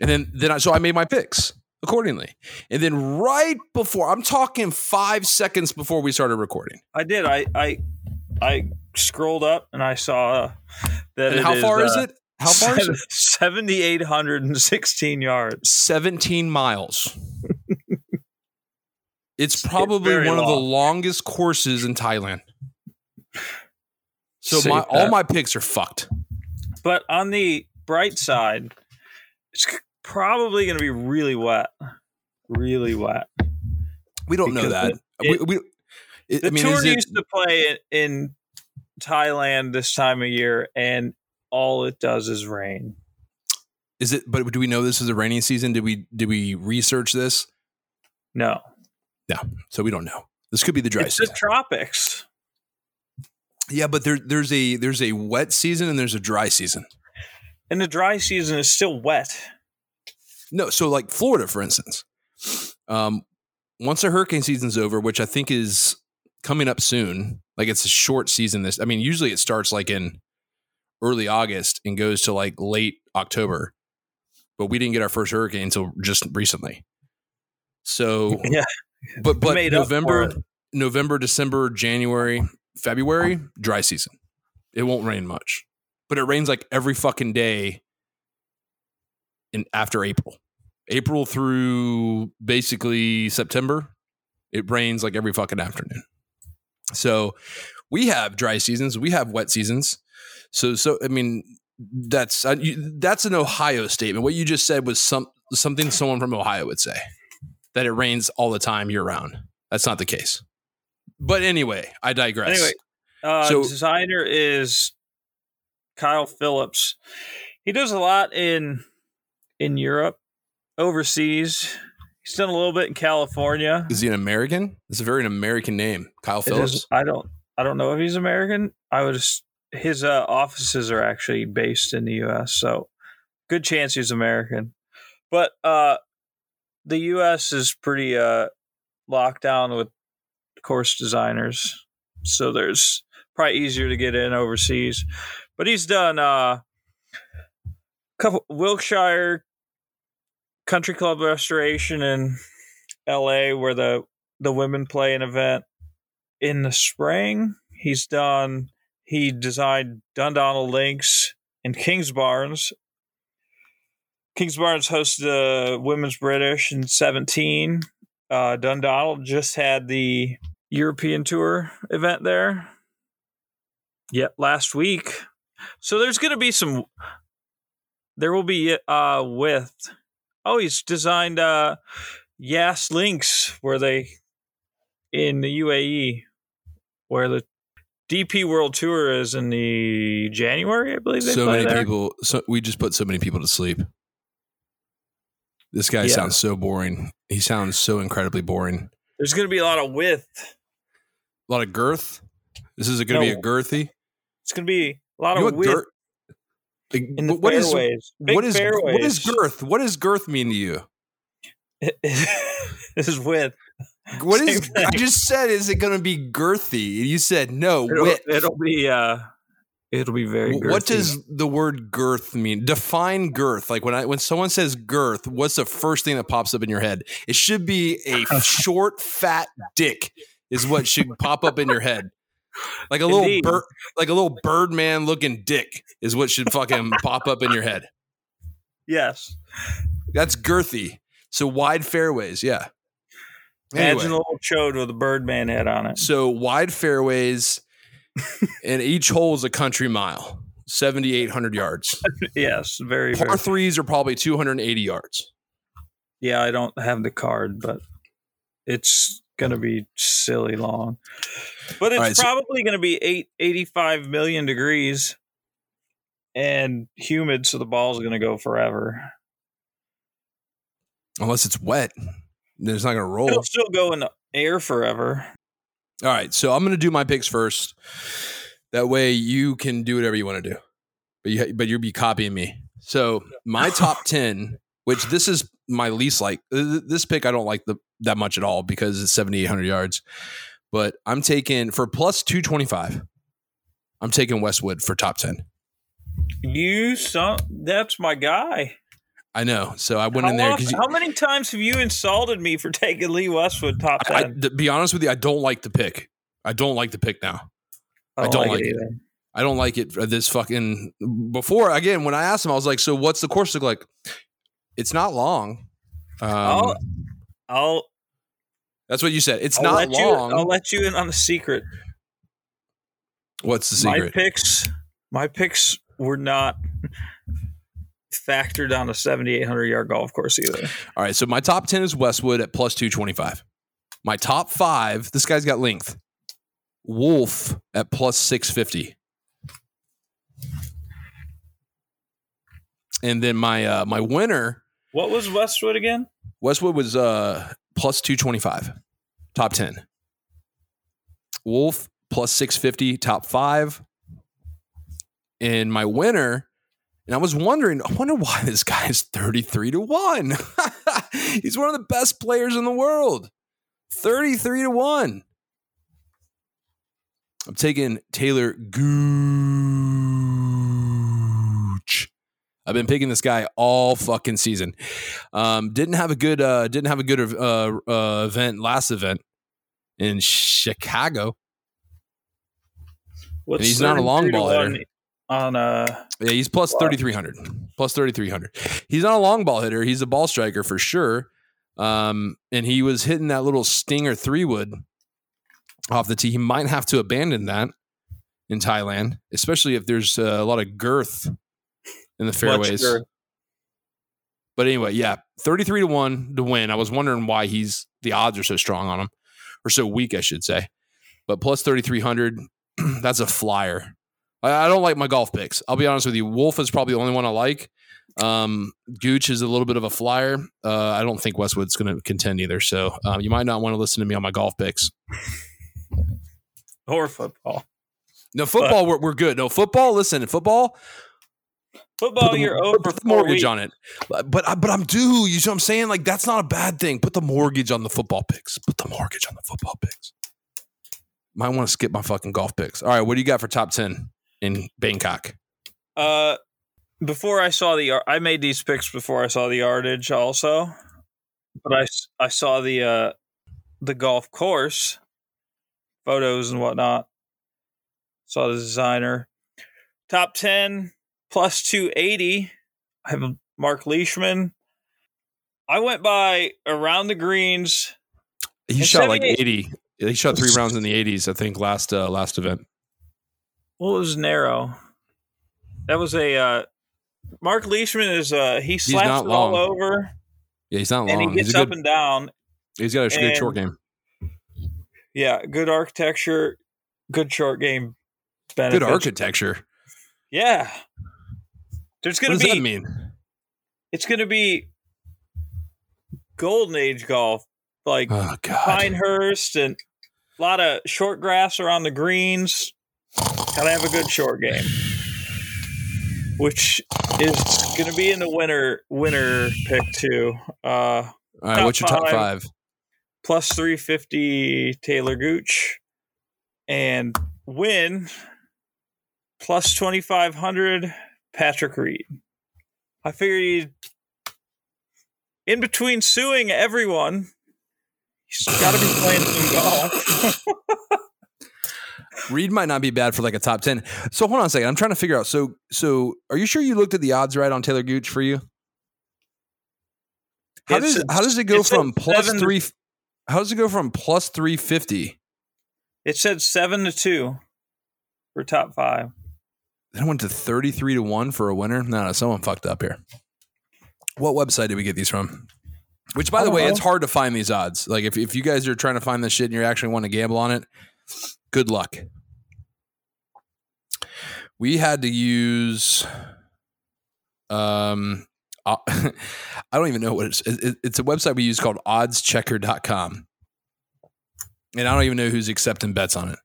And then then I so I made my picks accordingly. And then right before I'm talking five seconds before we started recording. I did. I I I scrolled up and I saw that. And how far is uh, it? How far is it? Seventy eight hundred and sixteen yards. 17 miles. It's probably very one of the longest courses in Thailand. So my all my picks are fucked. But on the bright side, it's probably going to be really wet. Really wet. We don't know that. it- we, we, it- The I mean, tour it, used to play in, in Thailand this time of year, and all it does is rain. is it? But do we know this is a rainy season? Did we did we research this? No, So we don't know. This could be the dry it's the tropics. yeah, but there there's a there's a wet season and there's a dry season. And the dry season is still wet. No, so like Florida, for instance, um, once the hurricane season's over, which I think is coming up soon, like it's a short season. This, I mean, usually it starts like in early August and goes to like late October, but we didn't get our first hurricane until just recently. So, Yeah. But but November. November, December, January, February, dry season. It won't rain much, but it rains like every fucking day in after April. April through basically September, it rains like every fucking afternoon. So we have dry seasons, we have wet seasons. So so I mean that's uh, you, that's an Ohio statement. What you just said was some something someone from Ohio would say that it rains all the time year round. That's not the case. But anyway, I digress. Anyway, uh, So- designer is Kyle Phillips. He does a lot in in Europe, overseas. He's done a little bit in California. is he an American? It's a very an American name, Kyle Phillips. is- I don't I don't know if he's American. I would just his uh, offices are actually based in the U.S. So good chance he's American. But uh, the U.S. is pretty uh, locked down with course designers, so there's probably easier to get in overseas. But he's done uh, couple Wilshire Country Club Restoration in L.A. where the the women play an event in the spring. He's done. He designed Dundonald Links and Kingsbarns. Kingsbarns hosted a women's British in 17. Uh, Dundonald just had the European Tour event there. Yet last week. So there's going to be some. There will be uh with. Oh, he's designed uh Yas Links where they in the UAE where the DP World Tour is in the January, I believe. They so many there. people so we just put so many people to sleep this guy Yeah. sounds so boring he sounds so incredibly boring There's going to be a lot of width. a lot of girth this is going to be a girthy It's going to be a lot You of width like, in the what is what is fairways. what is girth what does girth mean to you this is width. what is Same thing. i just said is it going to be girthy you said no It'll, width. it'll be uh, it'll be very. Wh- what does the word girth mean? Define girth. Like when i when someone says girth what's the first thing that pops up in your head? It should be a short fat dick is what should pop up in your head. Like a little bird like a little birdman looking dick is what should fucking pop up in your head. Yes? that's girthy. So wide fairways yeah. Imagine a little chode with a Birdman head on it. So wide fairways, and each hole is a country mile, seventy eight hundred yards. Yes, very. Par very threes are probably two hundred and eighty yards. yeah, I don't have the card, but it's gonna be silly long. But it's right, so- probably gonna be eight eighty five million degrees and humid, so the ball's gonna go forever. Unless it's wet, then it's not going to roll. It'll still go in the air forever. All right, so I'm going to do my picks first. That way you can do whatever you want to do, but you but you'll be copying me. So my top ten which this is my least like. This pick I don't like the, that much at all because it's 7,800 yards. But I'm taking for plus 225. I'm taking Westwood for top 10. You son, that's my guy. I know. So I went How, in there often- because how many times have you insulted me for taking Lee Westwood top I, ten? to be honest with you, I don't like the pick. I don't like the pick now. I don't like it. either. I don't like it. This fucking before again when I asked him, I was like, "So what's the course look like?" It's not long. Um, I'll, I'll, that's what you said. It's I'll not let long. You, I'll let you in on a secret. what's the My secret? picks, my picks were not factored on a 7,800 yard golf course either. All right, so my top ten is Westwood at plus two twenty five. My top five, this guy's got length. Wolff at plus six fifty. And then my uh my winner What was Westwood again? Westwood was uh plus 225, top 10. Wolff plus 650, top five. And my winner, and I was wondering, I wonder why this guy is 33 to 1. He's one of the best players in the world. 33 to 1. I'm taking Taylor Gooch. I've been picking this guy all fucking season. Um, didn't have a good uh, didn't have a good uh, uh, event last event in Chicago. What's And he's not a long ball hitter. On uh, Yeah, he's thirty three hundred. Plus thirty three hundred. He's not a long ball hitter. He's a ball striker for sure. Um, and he was hitting that little stinger three wood off the tee. He might have to abandon that in Thailand, especially if there's uh, a lot of girth in the fairways. But anyway, yeah, 33 to 1 to win. I was wondering why he's the odds are so strong on him, or so weak, I should say. But plus 3,300, that's a flyer. I, I don't like my golf picks. I'll be honest with you. Wolff is probably the only one I like. Um, Gooch is a little bit of a flyer. Uh, I don't think Westwood's going to contend either. So um, you might not want to listen to me on my golf picks. or football. No, football, we're, we're good. No, football, listen, football, Football, the, you're over put the mortgage on it. But but, I- but I'm due. You see what I'm saying? Like that's not a bad thing. Put the mortgage on the football picks. Put the mortgage on the football picks. Might want to skip my fucking golf picks. All right, what do you got for top ten in Bangkok? Uh, before I saw the, I made these picks before I saw the yardage also, but I, I saw the uh the golf course photos and whatnot. Saw the designer top ten plus two eighty. I have Mark Leishman. I went by around the greens. He shot like eighty. He shot three rounds in the 80s, I think, last uh, last event. What was narrow? That was a uh, Mark Leishman is uh he slaps it all over Yeah, he's not long. and he gets He's up and down. He's got a good short game. Yeah, good architecture, good short game Good architecture. Yeah. There's gonna does be that mean? it's gonna be golden age golf, like Oh. Pinehurst and a lot of short grass around the greens. Gotta have a good short game. Which is gonna be in the winter winter pick too. Uh All right, what's your top five. five? plus 350 Taylor Gooch and win plus 2500 Patrick Reed. I figured he'd in between suing everyone, he's got to be playing some golf. Reed might not be bad for like a top ten. So hold on a second. I'm trying to figure out. So so are you sure you looked at the odds right on Taylor Gooch for you? How It's- does how does it go it from plus seven three? How does it go from plus three fifty? it said 7 to 2 for top 5. Then it went to thirty three to one for a winner. No, no, someone fucked up here. What website did we get these from? Which, by the way, know. it's hard to find these odds. Like if if you guys are trying to find this shit and you actually want to gamble on it, good luck. We had to use um uh, I don't even know what it's it, it's a website we use called oddschecker.com. And I don't even know who's accepting bets on it.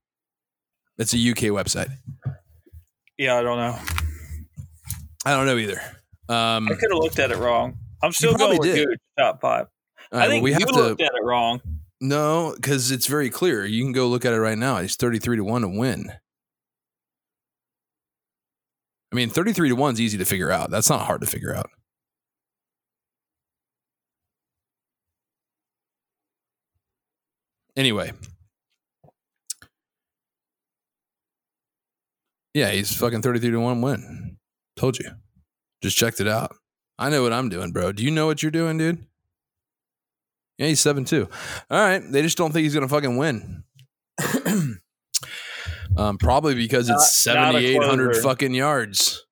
It's a UK website. Yeah, I don't know. I don't know either. Um I could have looked at it wrong. I'm still going with did. Gooch, top five. Right, I well, think we you have looked to at it wrong. No, because it's very clear. You can go look at it right now. He's thirty three to one to win. I mean, thirty three to one is easy to figure out. That's not hard to figure out. Anyway. Yeah, he's fucking 33 to 1 win. Told you. Just checked it out. I know what I'm doing, bro. Do you know what you're doing, dude? Yeah, he's 7 2. All right. They just don't think he's going to fucking win. um, probably because it's not a 7,800 fucking yards.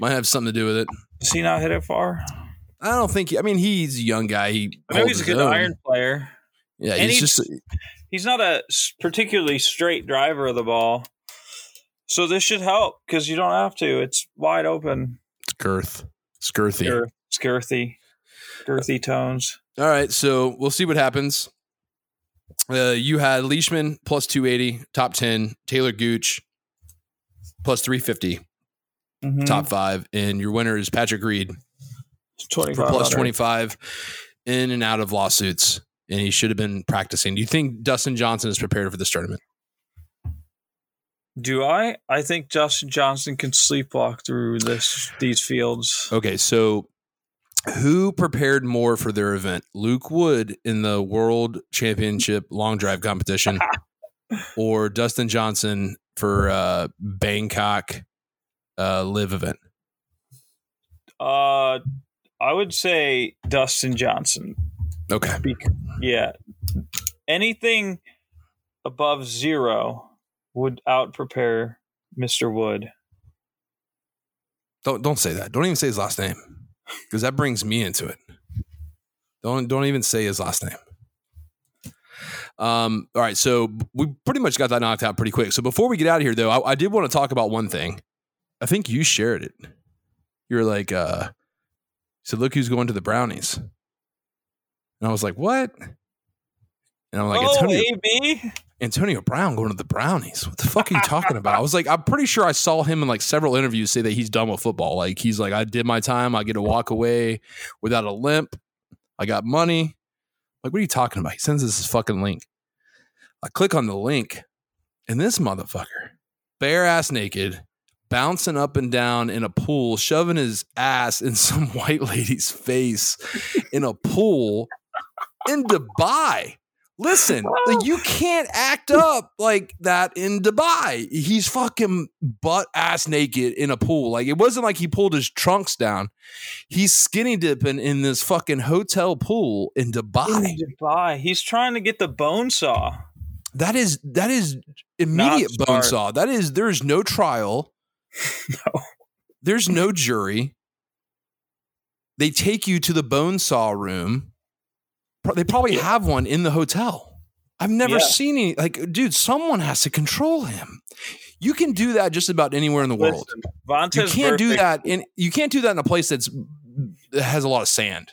Might have something to do with it. Does he not hit it far? I don't think, he, I mean, he's a young guy. He I know he's a good own. iron player. Yeah, and he's he's- just, He's not a particularly straight driver of the ball. So this should help because you don't have to. It's wide open. it's girth. It's girthy. Girth, it's girthy, girthy tones. All right, so we'll see what happens. Uh, you had Leishman plus 280, top 10, Taylor Gooch plus 350, Mhm. top five, and your winner is Patrick Reed for 25 plus in and out of lawsuits. And he should have been practicing. Do you think Dustin Johnson is prepared for this tournament? Do I? I think Dustin Johnson can sleepwalk through this these fields. Okay, so who prepared more for their event? Luke Wood in the World Championship long drive competition or Dustin Johnson for uh Bangkok uh LIV event? Uh, I would say Dustin Johnson. Okay. Yeah, anything above zero would out prepare Mister Wood. Don't don't say that. Don't even say his last name. Because that brings me into it. Don't don't even say his last name. Um, all right, so we pretty much got that knocked out pretty quick. So before we get out of here, though, I, I did want to talk about one thing. I think you shared it. You were like, uh, said, look who's going to the brownies. And I was like, what? And I'm like, oh, Antonio, AB. Antonio Brown going to the brownies. What the fuck are you talking about? I was like, I'm pretty sure I saw him in like several interviews say that he's done with football. Like he's like, I did my time. I get to walk away without a limp. I got money. Like, what are you talking about? He sends us this fucking link. I click on the link, and this motherfucker, bare ass naked, bouncing up and down in a pool, shoving his ass in some white lady's face in a pool in Dubai. Listen, like you can't act up like that in Dubai. He's fucking butt ass naked in a pool. Like it wasn't like he pulled his trunks down. He's skinny dipping in this fucking hotel pool in Dubai. In Dubai. He's trying to get the bone saw. That is that is immediate bone saw. That is there's no trial. No. There's no jury. They take you to the bone saw room. They probably have one in the hotel. I've never Yeah. seen any like dude, someone has to control him. You can do that just about anywhere in the world. Listen, Vontaze You can't do that in you can't do that in a place that's that has a lot of sand.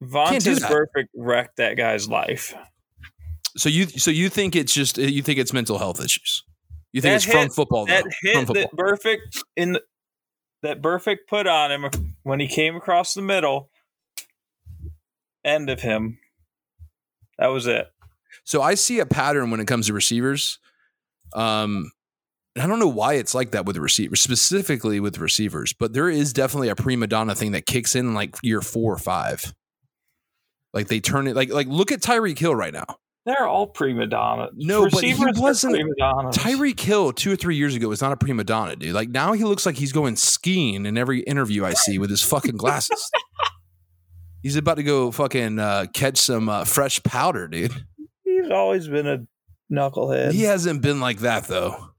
that. Burfict wrecked that guy's life. So you so you think it's just you think it's mental health issues. You think That it's from hit- football though. That from hit football. that Burfict in the, that Burfict put on him when he came across the middle. End of him. That was it. So I see a pattern when it comes to receivers. Um, and I don't know why it's like that with receivers, specifically with receivers, but there is definitely a prima donna thing that kicks in like year four or five. Like they turn it like like look at Tyreek Hill right now. They're all prima donna. No, but he Receivers are wasn't- prima donnas. Tyreek Hill two or three years ago was not a prima donna, dude. Like now he looks like he's going skiing in every interview I see with his fucking glasses. he's about to go fucking uh, catch some uh, fresh powder, dude. He's always been a knucklehead. He hasn't been like that though.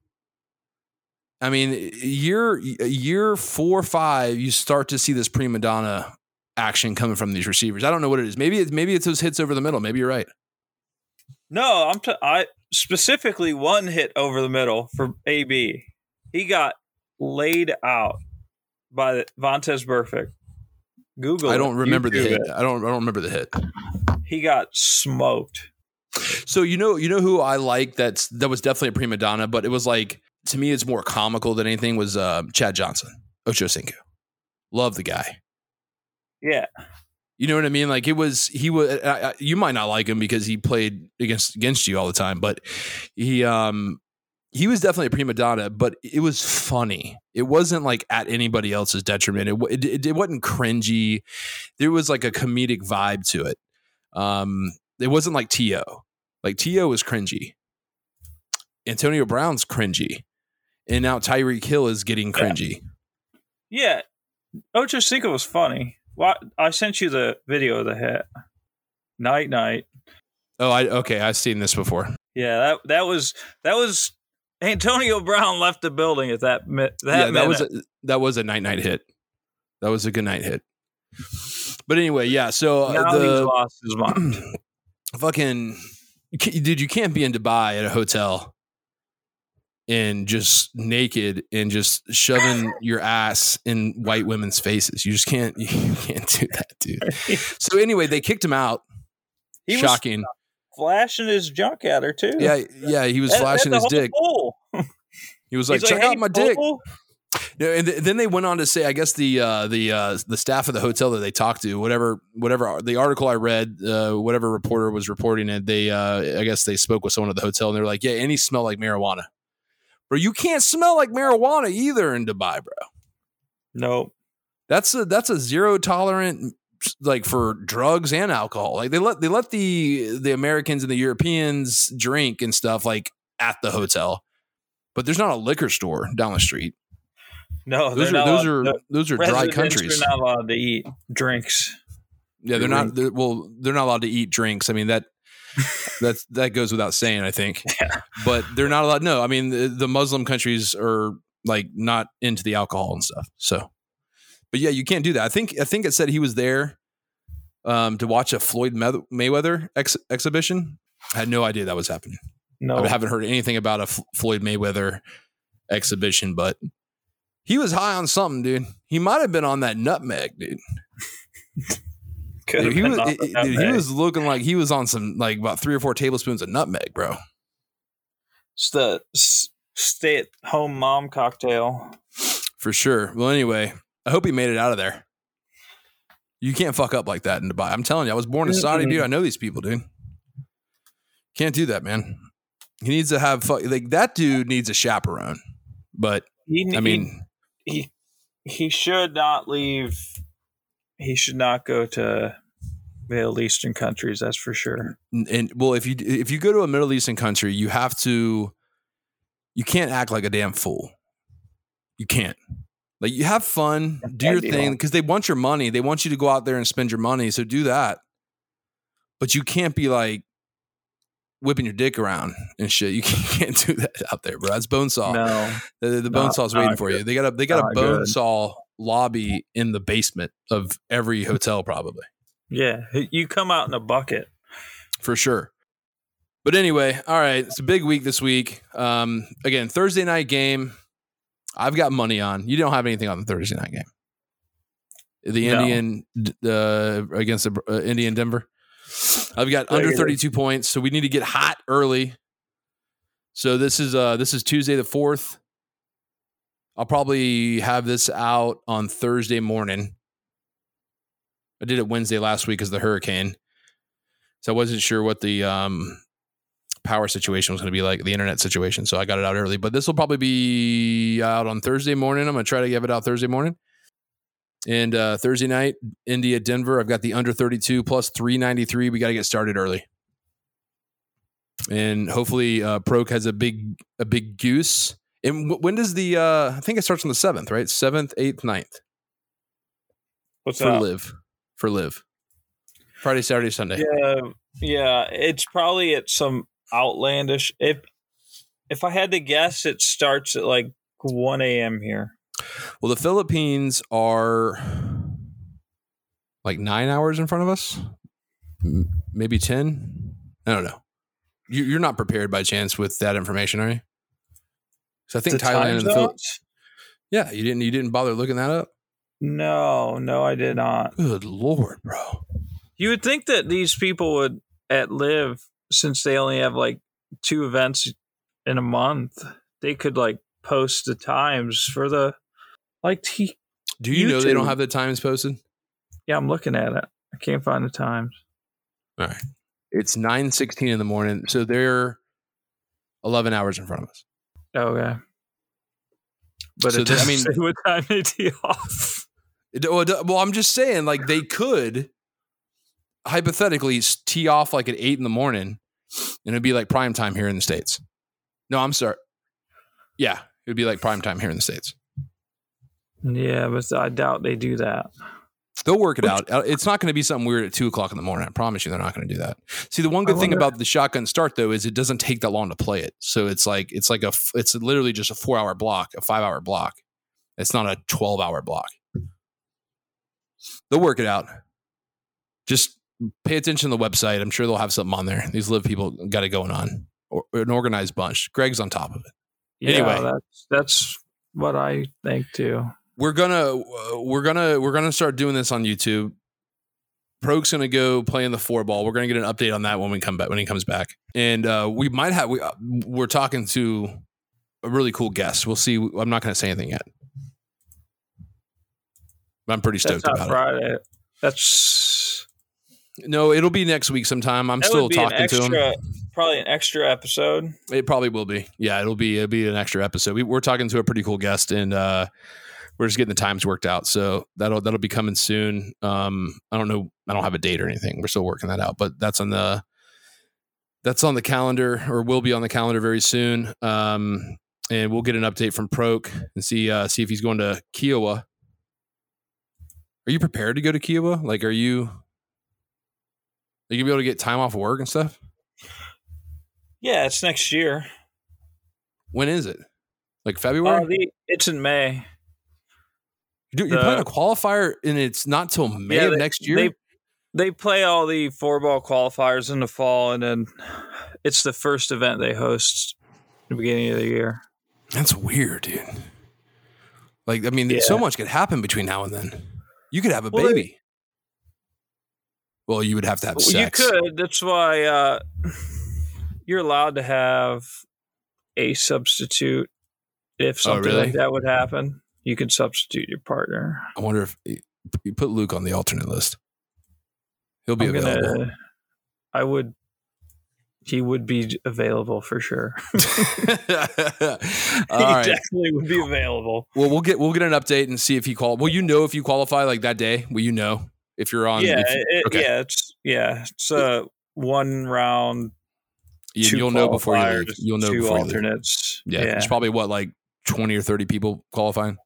I mean, year year four or five, you start to see this prima donna action coming from these receivers. I don't know what it is. Maybe it's maybe it's those hits over the middle. Maybe you're right. No, I'm t- I specifically one hit over the middle for AB. He got laid out by the Vontaze. Google. I don't remember the hit. it. I don't I don't remember the hit. He got smoked. So you know you know who I like that's that was definitely a prima donna, but it was like to me it's more comical than anything was uh, Chad Johnson, Ocho Cinco. Love the guy. Yeah, You know what I mean? Like it was he was. I, I, you might not like him because he played against against you all the time, but he um he was definitely a prima donna. But it was funny. It wasn't like at anybody else's detriment. It it, it, it wasn't cringy. There was like a comedic vibe to it. Um, it wasn't like To. Like T.O. was cringy. Antonio Brown's cringy, and now Tyreek Hill is getting cringy. Yeah. Yeah, Ocho Cinco was funny. Well, I sent you the video of the hit. Night night. Oh, I okay. I've seen this before. Yeah, that that was that was Antonio Brown left the building at that mi- that yeah, that was a, that was a night night hit. That was a good night hit. But anyway, yeah. So uh, now he's the lost his mind. fucking dude, you can't be in Dubai at a hotel and just naked and just shoving your ass in white women's faces. You just can't. You can't do that, dude. So anyway, they kicked him out. He was Shocking. Flashing his junk at her too. Yeah, yeah. He was flashing his dick. He was like, He's "Check "Hey, out my dick." fool." No, and th- then they went on to say, I guess the uh, the uh, the staff of the hotel that they talked to, whatever whatever the article I read, uh, whatever reporter was reporting it, they uh, I guess they spoke with someone at the hotel and they're like, yeah, and he smelled like marijuana, bro. You can't smell like marijuana either in Dubai, bro. Nope. That's a that's a zero tolerant like for drugs and alcohol. Like they let they let the the Americans and the Europeans drink and stuff like at the hotel, but there's not a liquor store down the street. No, Those they're not those are those are dry countries. Are not allowed to eat drinks. Yeah, they're not. They're, well, they're not allowed to eat drinks. I mean that that's that goes without saying. I think, Yeah. but they're not allowed. No, I mean the, the Muslim countries are like not into the alcohol and stuff. So, but yeah, you can't do that. I think I think it said he was there um, to watch a Floyd Mayweather ex- exhibition. I had no idea that was happening. No, I haven't heard anything about a F- Floyd Mayweather exhibition, but he was high on something, dude. He might have been on that nutmeg, dude. Dude, he was, it- dude, he was looking like he was on some like about three or four tablespoons of nutmeg, bro. It's the stay-at-home mom cocktail. For sure. Well, anyway, I hope he made it out of there. You can't fuck up like that in Dubai. I'm telling you, I was born in Saudi, dude. I know these people, dude. Can't do that, man. He needs to have fu- like that dude needs a chaperone. But He, I mean, he, he he should not leave. He should not go to Middle Eastern countries. That's for sure. and, and well, if you if you go to a Middle Eastern country, you have to. You can't act like a damn fool. You can't. Like you have fun, do your thing because they want your money. They want you to go out there and spend your money. So do that. But you can't be like whipping your dick around and shit. You can't do that out there, bro. That's bone saw. No, The, the bone Not- saw's waiting not for you. They got a they got a bone good. saw lobby in the basement of every hotel, probably. yeah, you come out in a bucket. for sure. But anyway, all right, it's a big week this week. Um, again, Thursday night game. I've got money on. You don't have anything on the Thursday night game. The No. Indian uh, against the uh, Indian Denver. I've got under 32 points, so we need to get hot early. So this is uh this is Tuesday the 4th. I'll probably have this out on Thursday morning. I did it Wednesday last week because the hurricane. So I wasn't sure what the um, power situation was going to be like, the internet situation. So I got it out early. But this will probably be out on Thursday morning. I'm going to try to give it out Thursday morning. And uh, Thursday night, India, Denver. I've got the under 32 plus 393. We got to get started early. And hopefully, uh, Prok has a big a big goose. And w- when does the? Uh, I think it starts on the seventh, right? Seventh, eighth, 9th What's for up? live for live. Friday, Saturday, Sunday. Yeah, yeah. It's probably at some outlandish. If if I had to guess, it starts at like one a.m. here. Well, the Philippines are like nine hours in front of us, maybe ten. I don't know. You, you're not prepared by chance with that information, are you? So I think The Thailand and the Philippines. Yeah, you didn't. You didn't bother looking that up. No, no, I did not. Good lord, bro. You would think that these people would at LIV since they only have like two events in a month. They could like post the times for the like. T- Do you know they don't have the times posted? yeah, I'm looking at it. I can't find the times. All right. It's 9:16 in the morning, so they're 11 hours in front of us. Okay. But So it th- I mean- say what time they tee off. It- well, I'm just saying, like they could hypothetically s- tee off like at eight in the morning, and it'd be like prime time here in the states. No, I'm sorry. Yeah, it'd be like prime time here in the states. Yeah, but I doubt they do that. They'll work it out. Uh, It's not going to be something weird at two o'clock in the morning. I promise you, they're not going to do that. See, the one good thing about the shotgun start though is it doesn't take that long to play it. So it's like it's like a it's literally just a four hour block, a five hour block. It's not a twelve hour block. They'll work it out. Just pay attention to the website. I'm sure they'll have something on there. These LIV people got it going on. Or, an organized bunch. Greg's on top of it. Yeah, Anyway. that's that's what I think too. we're gonna uh, we're gonna we're gonna start doing this on YouTube. Prok's gonna go play in the four ball. We're gonna get an update on that when we come back when he comes back, and uh, we might have we uh, we're talking to a really cool guest. We'll see. I'm not gonna say anything yet. I'm pretty stoked about Friday. That's it. No, it'll be next week sometime. I'm that still would be an talking to him. probably an extra episode. It probably will be. Yeah, it'll be it'll be an extra episode. We, we're talking to a pretty cool guest, and uh, we're just getting the times worked out. So that'll that'll be coming soon. Um, I don't know. I don't have a date or anything. We're still working that out, but that's on the that's on the calendar, or will be on the calendar very soon. Um, and we'll get an update from Prok and see uh, see if he's going to Kiawah. Are you prepared to go to Kiawah? Like, are you? Are you gonna be able to get time off of work and stuff? Yeah, it's next year. When is it? Like February? Uh, the, it's in May. Dude, you're the- playing a qualifier and it's not till May Yeah, of they- next year. They they play all the four ball qualifiers in the fall, and then it's the first event they host the beginning of the year. That's weird, dude. Like, I mean, Yeah. so much could happen between now and then. You could have a Well, baby. Well, you would have to have Well, sex. You could. That's why uh, you're allowed to have a substitute if Oh, something really? like that would happen. You could substitute your partner. I wonder if you put Luke on the alternate list. He'll be I'm available. gonna. I would. He would be available for sure. He right. definitely would be available. Well, we'll get we'll get an update and see if he qual. Will you know if you qualify like that day? Will you know if you're on? yeah, you- it, okay. yeah, it's yeah, it's a one round. You, two will know before you leave. You'll know two before you leave. alternates. Yeah, yeah, there's probably what like twenty or thirty people qualifying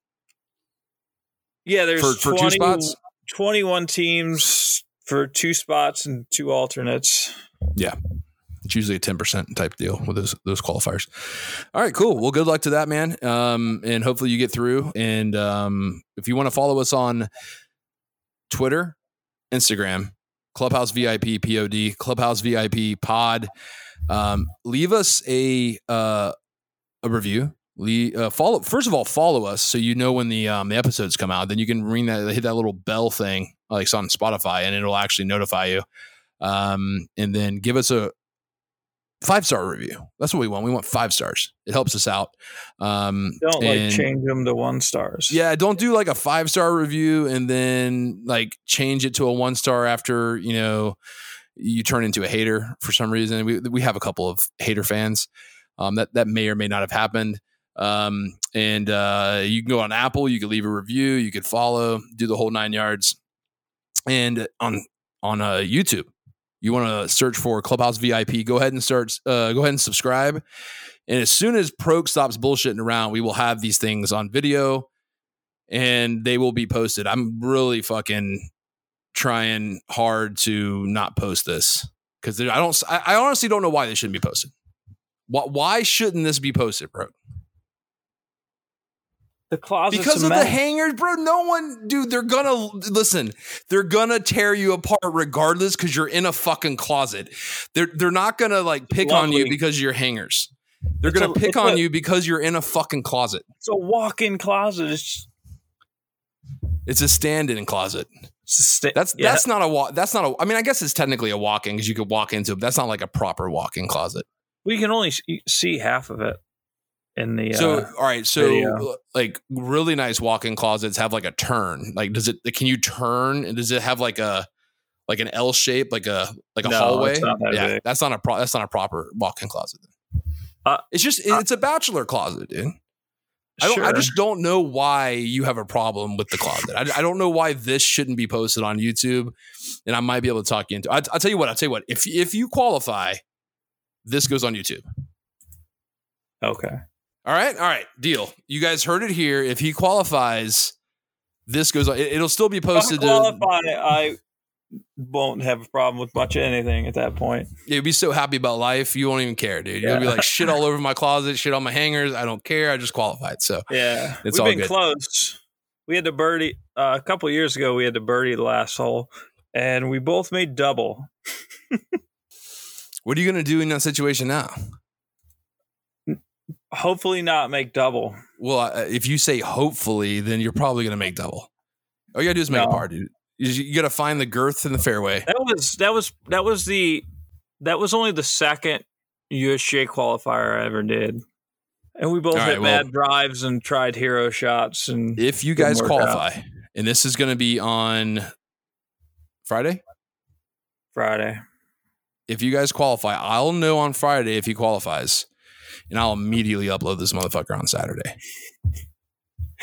Yeah, there's for for 20 two spots. 21 teams for two spots and two alternates. Yeah. It's usually a ten percent type deal with those those qualifiers. All right, cool. Well, good luck to that man, um, and hopefully you get through. And um, if you want to follow us on Twitter, Instagram, Clubhouse VIP Pod, Clubhouse VIP Pod, um, leave us a uh, a review. Le- uh, follow first of all, follow us so you know when the um, the episodes come out. Then you can ring that hit that little bell thing like it's on Spotify, and it'll actually notify you. Um, and then give us a five star review. That's what we want. We want five stars. It helps us out. Um, Don't like change them to one stars. Yeah, don't do like a five star review and then like change it to a one star after you know you turn into a hater for some reason. We we have a couple of hater fans. Um, that that may or may not have happened. Um, and uh, you can go on Apple. You can leave a review. You could follow. Do the whole nine yards. And on on uh, YouTube, you want to search for Clubhouse VIP. Go ahead and start. Uh, go ahead and subscribe. And as soon as Prok stops bullshitting around, we will have these things on video and they will be posted. I'm really fucking trying hard to not post this because I don't. I, I honestly don't know why they shouldn't be posted. Why, why shouldn't this be posted, bro? The Because of the hangers, bro. No one, dude. They're gonna listen. They're gonna tear you apart regardless because you're in a fucking closet. They're they're not gonna like pick on you because of your hangers. They're It's gonna a- pick on a- you because you're in a fucking closet. It's a walk-in closet. It's, It's a stand-in closet. sta- That's yeah, that's not a walk. That's not a. I mean, I guess it's technically a walk-in because you could walk into it. But that's not like a proper walk-in closet. we can only see half of it in the. So uh, all right, so video. like really nice walk-in closets have like a turn. Like, does it? Can you turn? And does it have like a like an L shape, like a like a No, hallway. that yeah, big. that's not a pro- that's not a proper walk-in closet. Uh, it's just uh, it's a bachelor closet, dude. I don't. I just don't know why you have a problem with the closet. I, I don't know why this shouldn't be posted on YouTube, and I might be able to talk you into. I, I'll tell you what. I'll tell you what. If if you qualify, this goes on YouTube. okay. All right. All right. Deal. You guys heard it here. If he qualifies, this goes on. It, will still be If I posted. To, qualify, I won't have a problem with much of anything at that point. You'd be so happy about life, you won't even care, dude. You'll be like shit all over my closet, shit on my hangers. I don't care. I just qualified. So Yeah, It's we've all been good. close. We had to birdie uh, a couple years ago. We had to birdie the last hole, and we both made double. what are you gonna do in that situation now? Hopefully, not make double. Well, uh, if you say hopefully, then you're probably gonna make double. All you gotta do is make a No. par, dude. You, you gotta find the girth in the fairway. That was that was that was the that was only the second USGA qualifier I ever did, and we both right, hit well- bad drives and tried hero shots. And If you guys work out. qualify, and this is gonna be on Friday. Friday, if you guys qualify, I'll know on Friday if he qualifies, and I'll immediately upload this motherfucker on Saturday.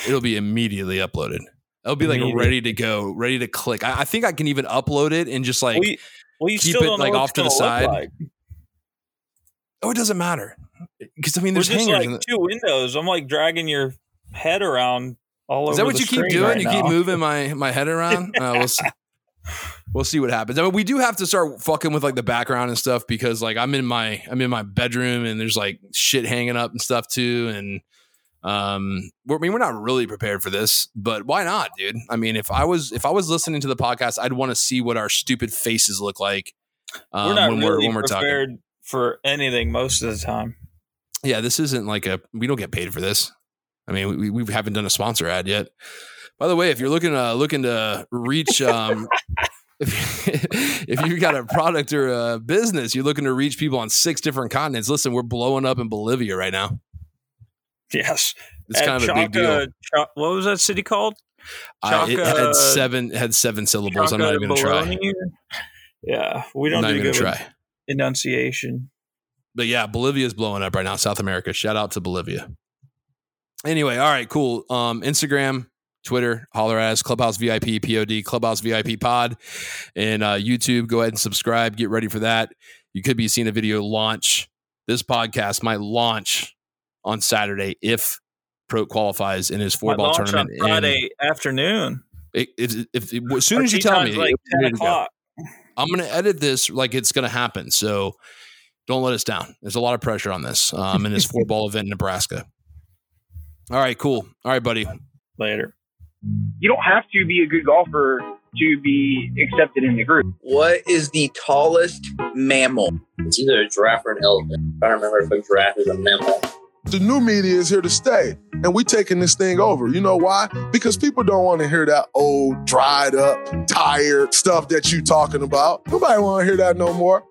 It'll be immediately uploaded. It'll be like ready to go, ready to click. I, I think I can even upload it and just like, we well, you keep still it, like, off to the side. Like. oh, it doesn't matter because I mean, there's hangers. like the- two windows. I'm like dragging your head around all over. Is that what you keep doing? right you keep moving my my head around. Uh, we'll see. We'll see what happens. I mean, we do have to start fucking with like the background and stuff because like I'm in my I'm in my bedroom and there's like shit hanging up and stuff too. And um, we're, I mean, we're not really prepared for this, but why not, dude? I mean, if I was if I was listening to the podcast, I'd want to see what our stupid faces look like. Um, we're not when really we're when we're talking. for anything most of the time. Yeah, this isn't like a we don't get paid for this. I mean, we, we haven't done a sponsor ad yet. By the way, if you're looking uh looking to reach um if, if you've got a product or a business, you're looking to reach people on six different continents. Listen, we're blowing up in Bolivia right now. Yes, It's At kind of a big deal. Chaka- Cha- what was that city called? Uh, it Chaka- had seven had seven syllables. I'm not even gonna try. Yeah, we don't do even try. enunciation. But yeah, Bolivia is blowing up right now. South America. Shout out to Bolivia. Anyway, all right, cool. Um, Instagram, Twitter, holler at us, Clubhouse VIP POD, Clubhouse VIP Pod, and uh, YouTube. Go ahead and subscribe. Get ready for that. You could be seeing a video launch. This podcast might launch on Saturday if Prok qualifies in his four ball tournament. on Friday afternoon. it- if, if, if- as soon as you tell me, like go. o'clock. I'm going to edit this like it's going to happen. So don't let us down. There's a lot of pressure on this um, in this four ball event in Nebraska. All right, cool. All right, buddy. Later. You don't have to be a good golfer to be accepted in the group. What is the tallest mammal? It's either a giraffe or an elephant. I don't remember if a giraffe is a mammal. The new media is here to stay, and we taking this thing over. You know why? Because people don't want to hear that old, dried up, tired stuff that you talking about. Nobody want to hear that no more.